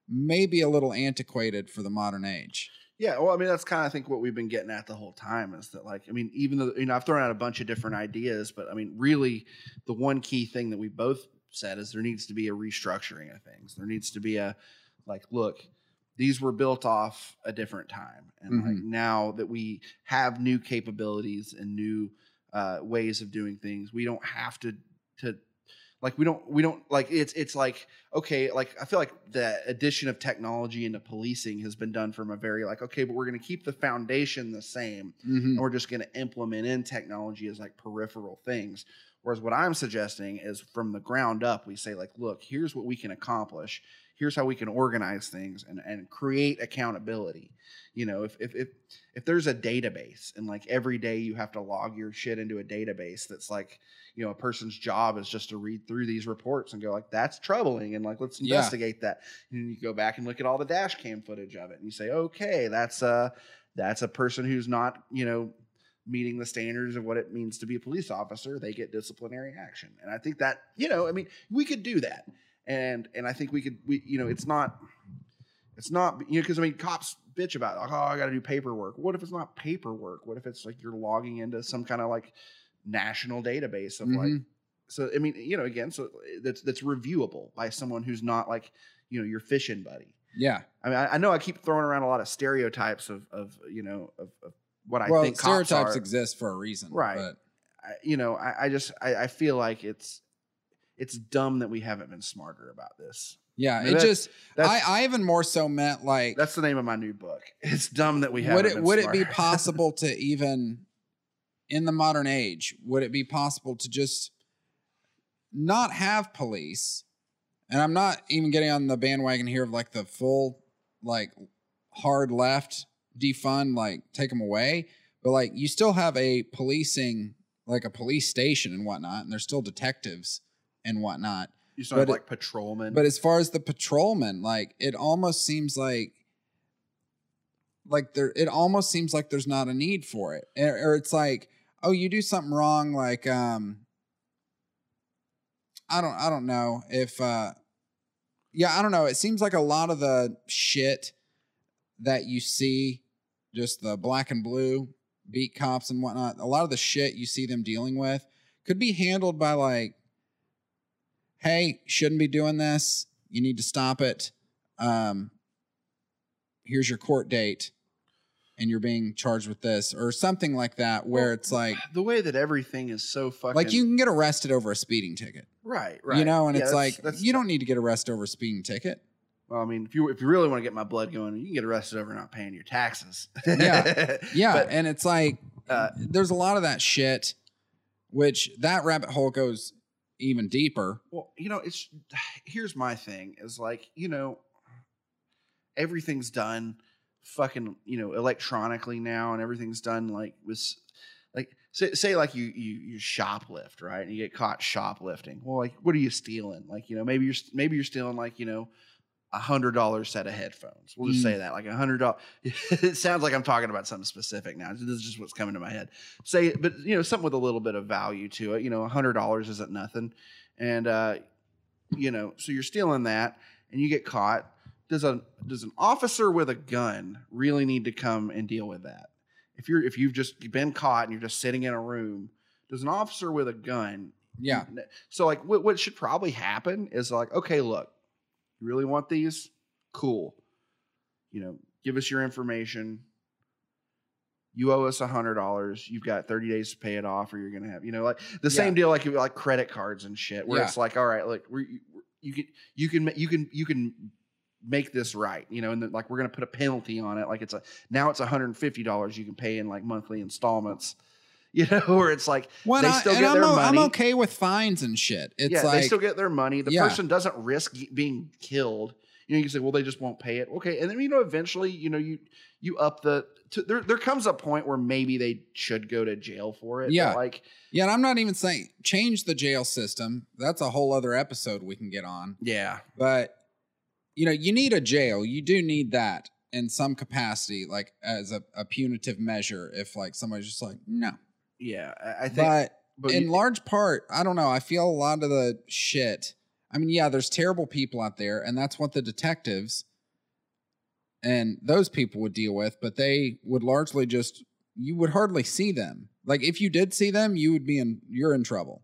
maybe a little antiquated for the modern age. Yeah, well, I mean, that's kind of I think what we've been getting at the whole time is that, like, I mean, even though you know I've thrown out a bunch of different ideas, but I mean, really, the one key thing that we both said is there needs to be a restructuring of things. There needs to be a like, look, these were built off a different time, and like now that we have new capabilities and new uh, ways of doing things, we don't have to to like we don't we don't like it's it's like okay like i feel like the addition of technology into policing has been done from a very like okay but we're going to keep the foundation the same Mm-hmm. and we're just going to implement in technology as like peripheral things whereas what i'm suggesting is from the ground up we say like look here's what we can accomplish. Here's how we can organize things and, and create accountability. You know if, if if if there's a database and like every day you have to log your shit into a database that's like you know a person's job is just to read through these reports and go like that's troubling and like let's Yeah. investigate that. And you go back and look at all the dash cam footage of it and you say okay that's a that's a person who's not you know meeting the standards of what it means to be a police officer they get disciplinary action. And i think that you know i mean we could do that. And and i think we could we you know it's not it's not you know because i mean cops bitch about like oh i gotta do paperwork. What if it's not paperwork? What if it's like you're logging into some kind of like national database of like Mhm. so i mean you know again so that's that's reviewable by someone who's not like you know your fishing buddy. Yeah. i mean i, I know i keep throwing around a lot of stereotypes of of you know of, of what i well, think stereotypes are. exist for a reason. Right. But I, you know i, I just I, I feel like it's it's dumb that we haven't been smarter about this yeah, it that's- just, that's I, I even more so meant like, that's the name of my new book it's dumb that we haven't would it would it be possible to even in the modern age would it be possible to just not have police and i'm not even getting on the bandwagon here of like the full like hard left defund like take them away but like you still have a policing like a police station and whatnot and there's still detectives and whatnot you still have but it- like patrolmen but as far as the patrolmen, like it almost seems like like there it almost seems like there's not a need for it. Or, or it's like, oh, you do something wrong, like um I don't I don't know if uh yeah, I don't know. It seems like a lot of the shit that you see, just the black and blue beat cops and whatnot, a lot of the shit you see them dealing with could be handled by like hey, shouldn't be doing this. You need to stop it. Um, here's your court date, and you're being charged with this, or something like that, where it's like, the way that everything is so fucking like you can get arrested over a speeding ticket, right right you know, and Yeah, it's that's- like that's you don't need to get arrested over a speeding ticket. Well, I mean, if you if you really want to get my blood going, you can get arrested over not paying your taxes. Yeah. Yeah, But- and it's like Uh, there's a lot of that shit, which that rabbit hole goes even deeper. Well, you know, it's here's my thing is like, you know, everything's done fucking, you know, electronically now and everything's done like with like say, say like you you you shoplift, right? And you get caught shoplifting. Well, like what are you stealing? Like, you know, maybe you're maybe you're stealing like, you know, a hundred dollar set of headphones. We'll just Mm. say that, like a hundred dollars. it sounds like I'm talking about something specific now. This is just what's coming to my head. Say, but you know, something with a little bit of value to it. You know, a hundred dollars isn't nothing, and uh, you know, so you're stealing that, and you get caught. Does a does an officer with a gun really need to come and deal with that? If you're if you've just been caught and you're just sitting in a room, does an officer with a gun Yeah. so like what, what should probably happen is like, okay, look, you really want these? Cool. You know, give us your information. You owe us a hundred dollars. You've got 30 days to pay it off, or you're gonna have, you know, like the same deal like like credit cards and shit, where Yeah. it's like, all right, look, we you can you can you can you can make this right, you know, and then like we're gonna put a penalty on it. Like it's a now it's a $150 you can pay in like monthly installments, you know, where it's like Well, They I- still and get I'm, their o- I'm okay with fines and shit. It's yeah, like they still get their money. The Yeah. person doesn't risk being killed. You know, you can say, well, they just won't pay it. Okay, and then you know, eventually, you know, you you up the. To, there there comes a point where maybe they should go to jail for it. Yeah. like yeah. And I'm not even saying change the jail system. That's a whole other episode we can get on. yeah, But you know, you need a jail. You do need that in some capacity, like as a, a punitive measure. If like somebody's just like no, yeah. I, I think, but but in you- large part, I don't know. I feel a lot of the shit. I mean, yeah, there's terrible people out there, and that's what the detectives and those people would deal with, but they would largely just you would hardly see them. Like if you did see them, you would be in you're in trouble.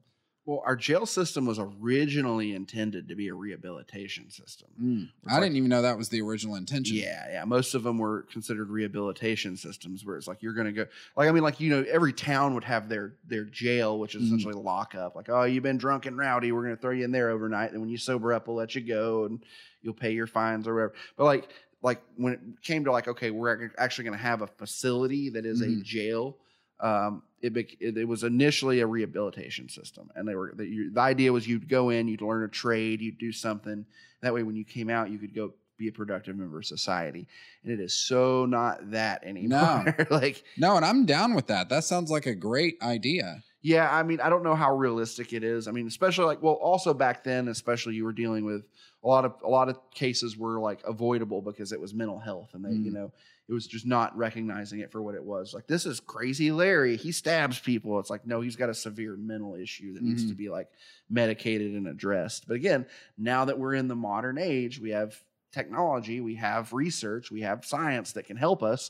Well, our jail system was originally intended to be a rehabilitation system. Mm. I like- didn't even know that was the original intention. Yeah, yeah. Most of them were considered rehabilitation systems, where it's like you're gonna go, like I mean, like you know, every town would have their their jail, which is Mhm. essentially lockup. Like, oh, you've been drunk and rowdy, we're gonna throw you in there overnight, and when you sober up, we'll let you go, and you'll pay your fines or whatever. But like, like when it came to like, okay, we're actually gonna have a facility that is a Mhm. jail. Um, it, it it was initially a rehabilitation system, and they were the, you, the idea was you'd go in, you'd learn a trade, you'd do something. That way, when you came out, you could go be a productive member of society. And it is so not that anymore. like, No, and I'm down with that. That sounds like a great idea. yeah, I mean, I don't know how realistic it is. I mean, especially like, well, also back then, especially you were dealing with a lot of a lot of cases were like avoidable because it was mental health, and they, you Mm. know, it was just not recognizing it for what it was. Like, this is crazy, Larry. He stabs people. It's like, no, he's got a severe mental issue that needs Mhm. to be like medicated and addressed. But again, now that we're in the modern age, we have technology, we have research, we have science that can help us.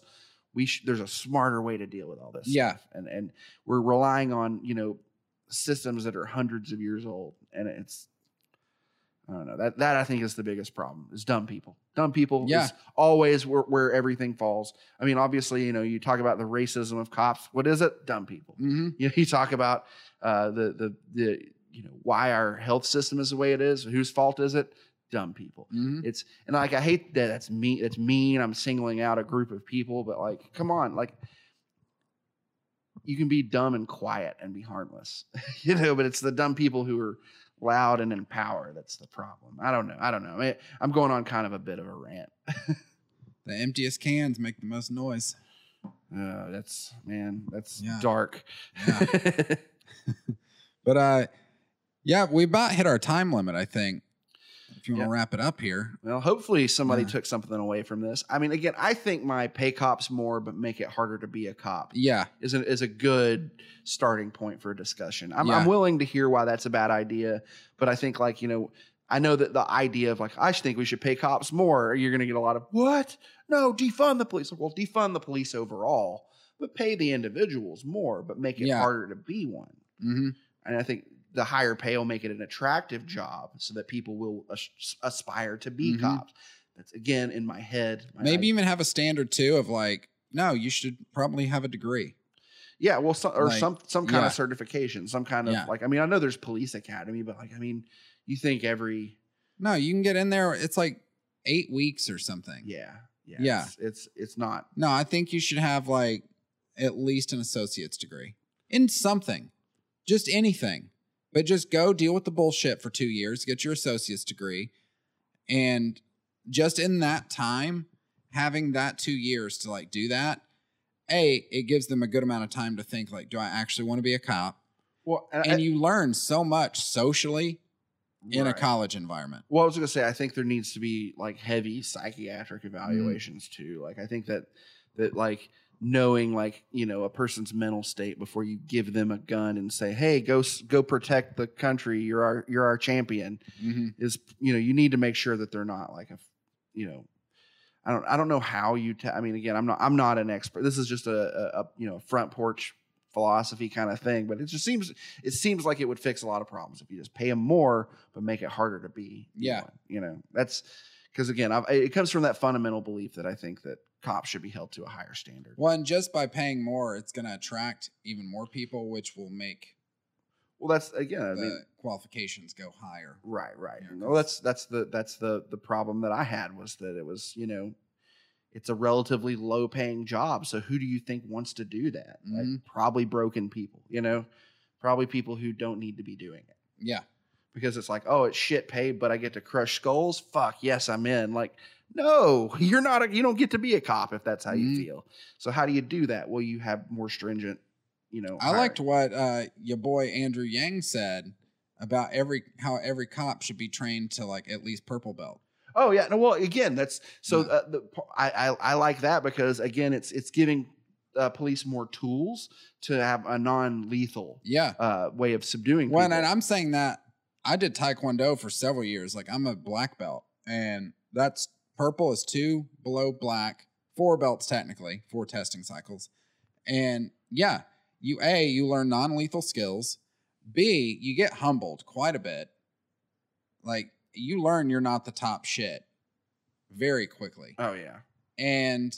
We sh- there's a smarter way to deal with all this. Yeah. stuff. and and we're relying on you know systems that are hundreds of years old, and it's I don't know that that I think is the biggest problem is dumb people. Dumb people Yeah. is always where, where everything falls. I mean, obviously, you know, you talk about the racism of cops. What is it? Dumb people. hmm You know, you talk about uh, the the the you know why our health system is the way it is. Whose fault is it? Dumb people. hmm It's and like I hate that that's mean. That's mean. I'm singling out a group of people, but like, come on, like you can be dumb and quiet and be harmless, you know. But it's the dumb people who are loud and in power that's the problem. I don't know. I don't know. I I'm going on kind of a bit of a rant. The emptiest cans make the most noise. Uh, that's man, that's Yeah. dark. Yeah. But uh yeah, we about hit our time limit, I think. If you want to wrap it up here. Well, hopefully somebody Yeah. took something away from this. I mean, again, I think my pay cops more, but make it harder to be a cop Yeah. is a, is a good starting point for a discussion. I'm, Yeah. I'm willing to hear why that's a bad idea, but I think like you know, I know that the idea of like I think we should pay cops more. You're going to get a lot of what? No, defund the police. Well, defund the police overall, but pay the individuals more, but make it Yeah. harder to be one. hmm And I think the higher pay will make it an attractive job so that people will as- aspire to be Mhm. cops. That's again in my head. my Maybe idea. even have a standard too of like, no, you should probably have a degree. Yeah, well, some, or Like, some some kind yeah. of certification, some kind of Yeah. like. I mean, I know there's police academy, but like, I mean, you think every No, you can get in there. It's like eight weeks or something. Yeah, yeah, Yeah. It's, it's it's not. No, I think you should have like at least an associate's degree in something, just anything. But just go deal with the bullshit for two years, get your associate's degree, and just in that time, having that two years to like do that, a it gives them a good amount of time to think like, do I actually want to be a cop? Well, and, And you learn so much socially in a college environment. Well, I was gonna say, I think there needs to be like heavy psychiatric evaluations mm-hmm. too. Like, I think that that like knowing like you know a person's mental state before you give them a gun and say, "Hey, go go protect the country. You're our you're our champion." Mm-hmm. Is you know you need to make sure that they're not like a you know. I don't. I don't know how you. ta- I mean, again, I'm not. I'm not an expert. This is just a, a, a you know front porch philosophy kind of thing. But it just seems. It seems like it would fix a lot of problems if you just pay them more, but make it harder to be. Yeah. one, You know, that's because again, I've, it comes from that fundamental belief that I think that cops should be held to a higher standard. Well, and just by paying more, it's going to attract even more people, which will make Well, that's again. I the mean, qualifications go higher. Right, right. Yeah, well, that's that's the that's the the problem that I had was that it was you know, it's a relatively low paying job. So who do you think wants to do that? Like Mhm. probably broken people. You know, probably people who don't need to be doing it Yeah. because it's like oh it's shit paid, but I get to crush skulls. Fuck yes, I'm in. Like no, you're not. A, you don't get to be a cop if that's how you Mhm. feel. So how do you do that? Well, you have more stringent. You know, I hiring. liked what uh, your boy Andrew Yang said about every how every cop should be trained to like at least purple belt. Oh yeah, no. Well, again, that's so. Yeah. Uh, the, I, I I like that because again, it's it's giving uh, police more tools to have a non-lethal Yeah. uh, way of subduing. Well, people. and I'm saying that I did Taekwondo for several years. Like I'm a black belt, and that's purple is two below black, four belts technically, four testing cycles. And yeah, you A, you learn non lethal skills. B, you get humbled quite a bit. Like you learn you're not the top shit very quickly. oh yeah, And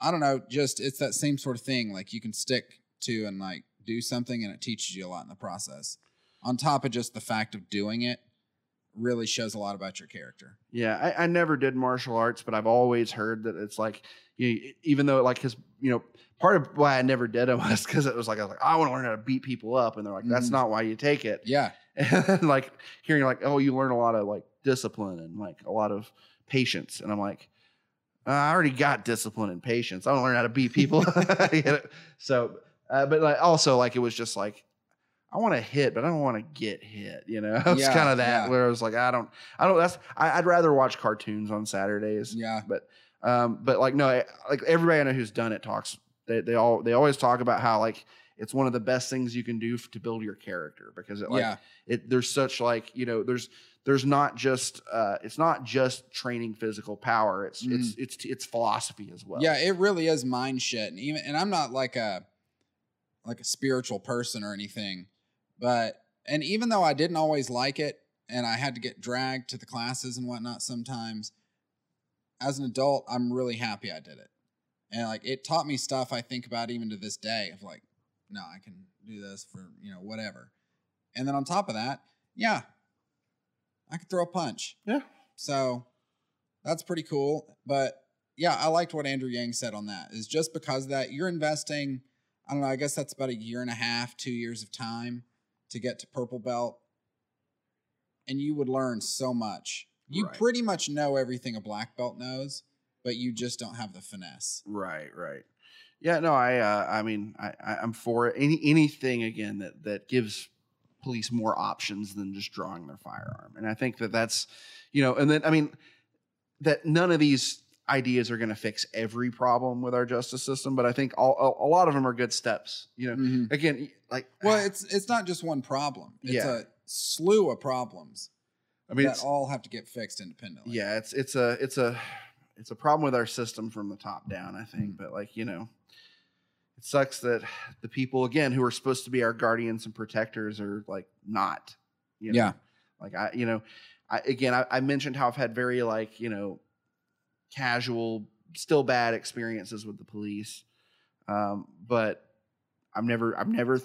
I don't know, just it's that same sort of thing. Like you can stick to and like do something and it teaches you a lot in the process. On top of just the fact of doing it, really shows a lot about your character. yeah. I, I never did martial arts, but I've always heard that it's like you know, even though like his you know part of why I never did it was because it was like I was like I want to learn how to beat people up, and they're like that's Mhm. not why you take it. Yeah. and like hearing like oh you learn a lot of like discipline and like a lot of patience and i'm like "Uh, i already got discipline and patience i don't learn how to beat people You know? so uh, but like also like it was just like i want to hit but i don't want to get hit you know it's Yeah, kind of that yeah. where i was like i don't i don't that's I, i'd rather watch cartoons on saturdays Yeah. but um but like no I- like everybody i know who's done it talks they, they all they always talk about how like it's one of the best things you can do f- to build your character because it like yeah. it there's such like you know there's there's not just uh it's not just training physical power it's it's it's it's philosophy as well Yeah, it really is mind shit. And even and I'm not like a like a spiritual person or anything, but and even though I didn't always like it and I had to get dragged to the classes and whatnot sometimes, as an adult, I'm really happy I did it. And like it taught me stuff I think about even to this day of like, no, I can do this for, you know, whatever. And then on top of that, yeah, I could throw a punch. Yeah. So that's pretty cool. But yeah, I liked what Andrew Yang said on that. Is just because of that you're investing, I don't know, I guess that's about a year and a half, two years of time to get to purple belt. And you would learn so much. You Right. pretty much know everything a black belt knows, but you just don't have the finesse. right right yeah no i uh i mean i i'm for it any anything again that that gives police more options than just drawing their firearm and i think that that's you know and then i mean that none of these ideas are going to fix every problem with our justice system but i think all, a, a lot of them are good steps you know Mhm. again like Well, it's it's not just one problem. It's Yeah. a slew of problems i mean that all have to get fixed independently. yeah it's it's a it's a it's a problem with our system from the top down i think Mm. but like you know it sucks that the people again who are supposed to be our guardians and protectors are like not you know? Yeah. like i you know i again I, I mentioned how i've had very like you know casual still bad experiences with the police um but i've never i've never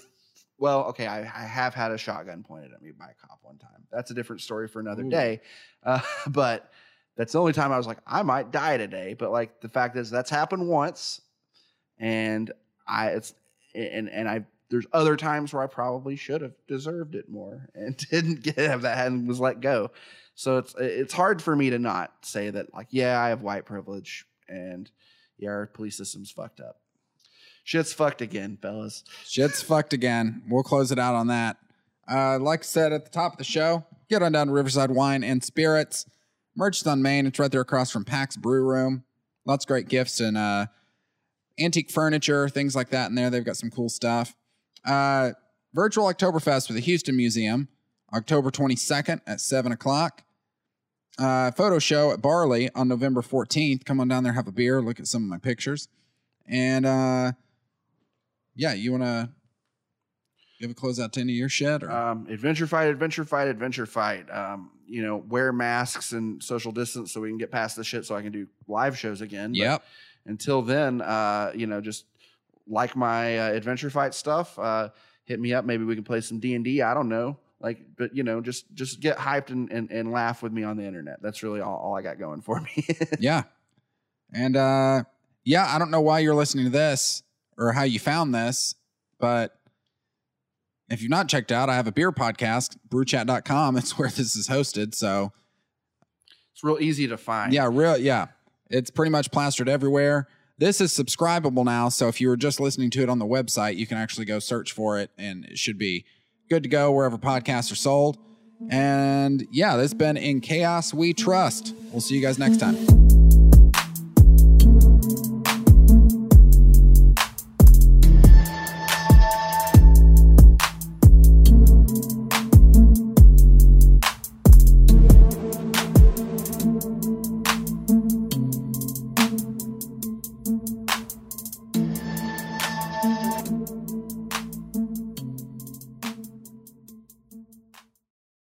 well okay I, I have had a shotgun pointed at me by a cop one time that's a different story for another Ooh. day uh, but that's the only time I was like, I might die today. But like the fact is, that's happened once, and I it's and and I there's other times where I probably should have deserved it more and didn't get have that and was let go. So it's it's hard for me to not say that like yeah I have white privilege and yeah our police system's fucked up. Shit's fucked again, fellas. Shit's fucked again. We'll close it out on that. Uh, like I said at the top of the show, get on down to Riverside Wine and Spirits. Merchant on Main. It's right there across from Pax Brew Room. Lots of great gifts and uh, antique furniture, things like that in there. They've got some cool stuff. Uh, virtual Oktoberfest with the Houston Museum, October 22nd at 7 o'clock. Uh, photo show at Barley on November 14th. Come on down there, have a beer, look at some of my pictures. And uh, yeah, you want to give a close out to any of your shit? Or? Um, adventure fight, adventure fight, adventure fight. Um, you know, wear masks and social distance so we can get past the shit so I can do live shows again. But. Until then, uh, you know, just like my uh, adventure fight stuff, uh, hit me up. Maybe we can play some D and D. I don't know. Like, but you know, just just get hyped and, and, and laugh with me on the internet. That's really all, all I got going for me. yeah. And uh yeah, I don't know why you're listening to this or how you found this, but if you've not checked out, I have a beer podcast, brewchat.com. It's where this is hosted. So it's real easy to find. Yeah, real yeah. It's pretty much plastered everywhere. This is subscribable now, so if you were just listening to it on the website, you can actually go search for it and it should be good to go wherever podcasts are sold. And yeah, this has been In Chaos We Trust. We'll see you guys next time.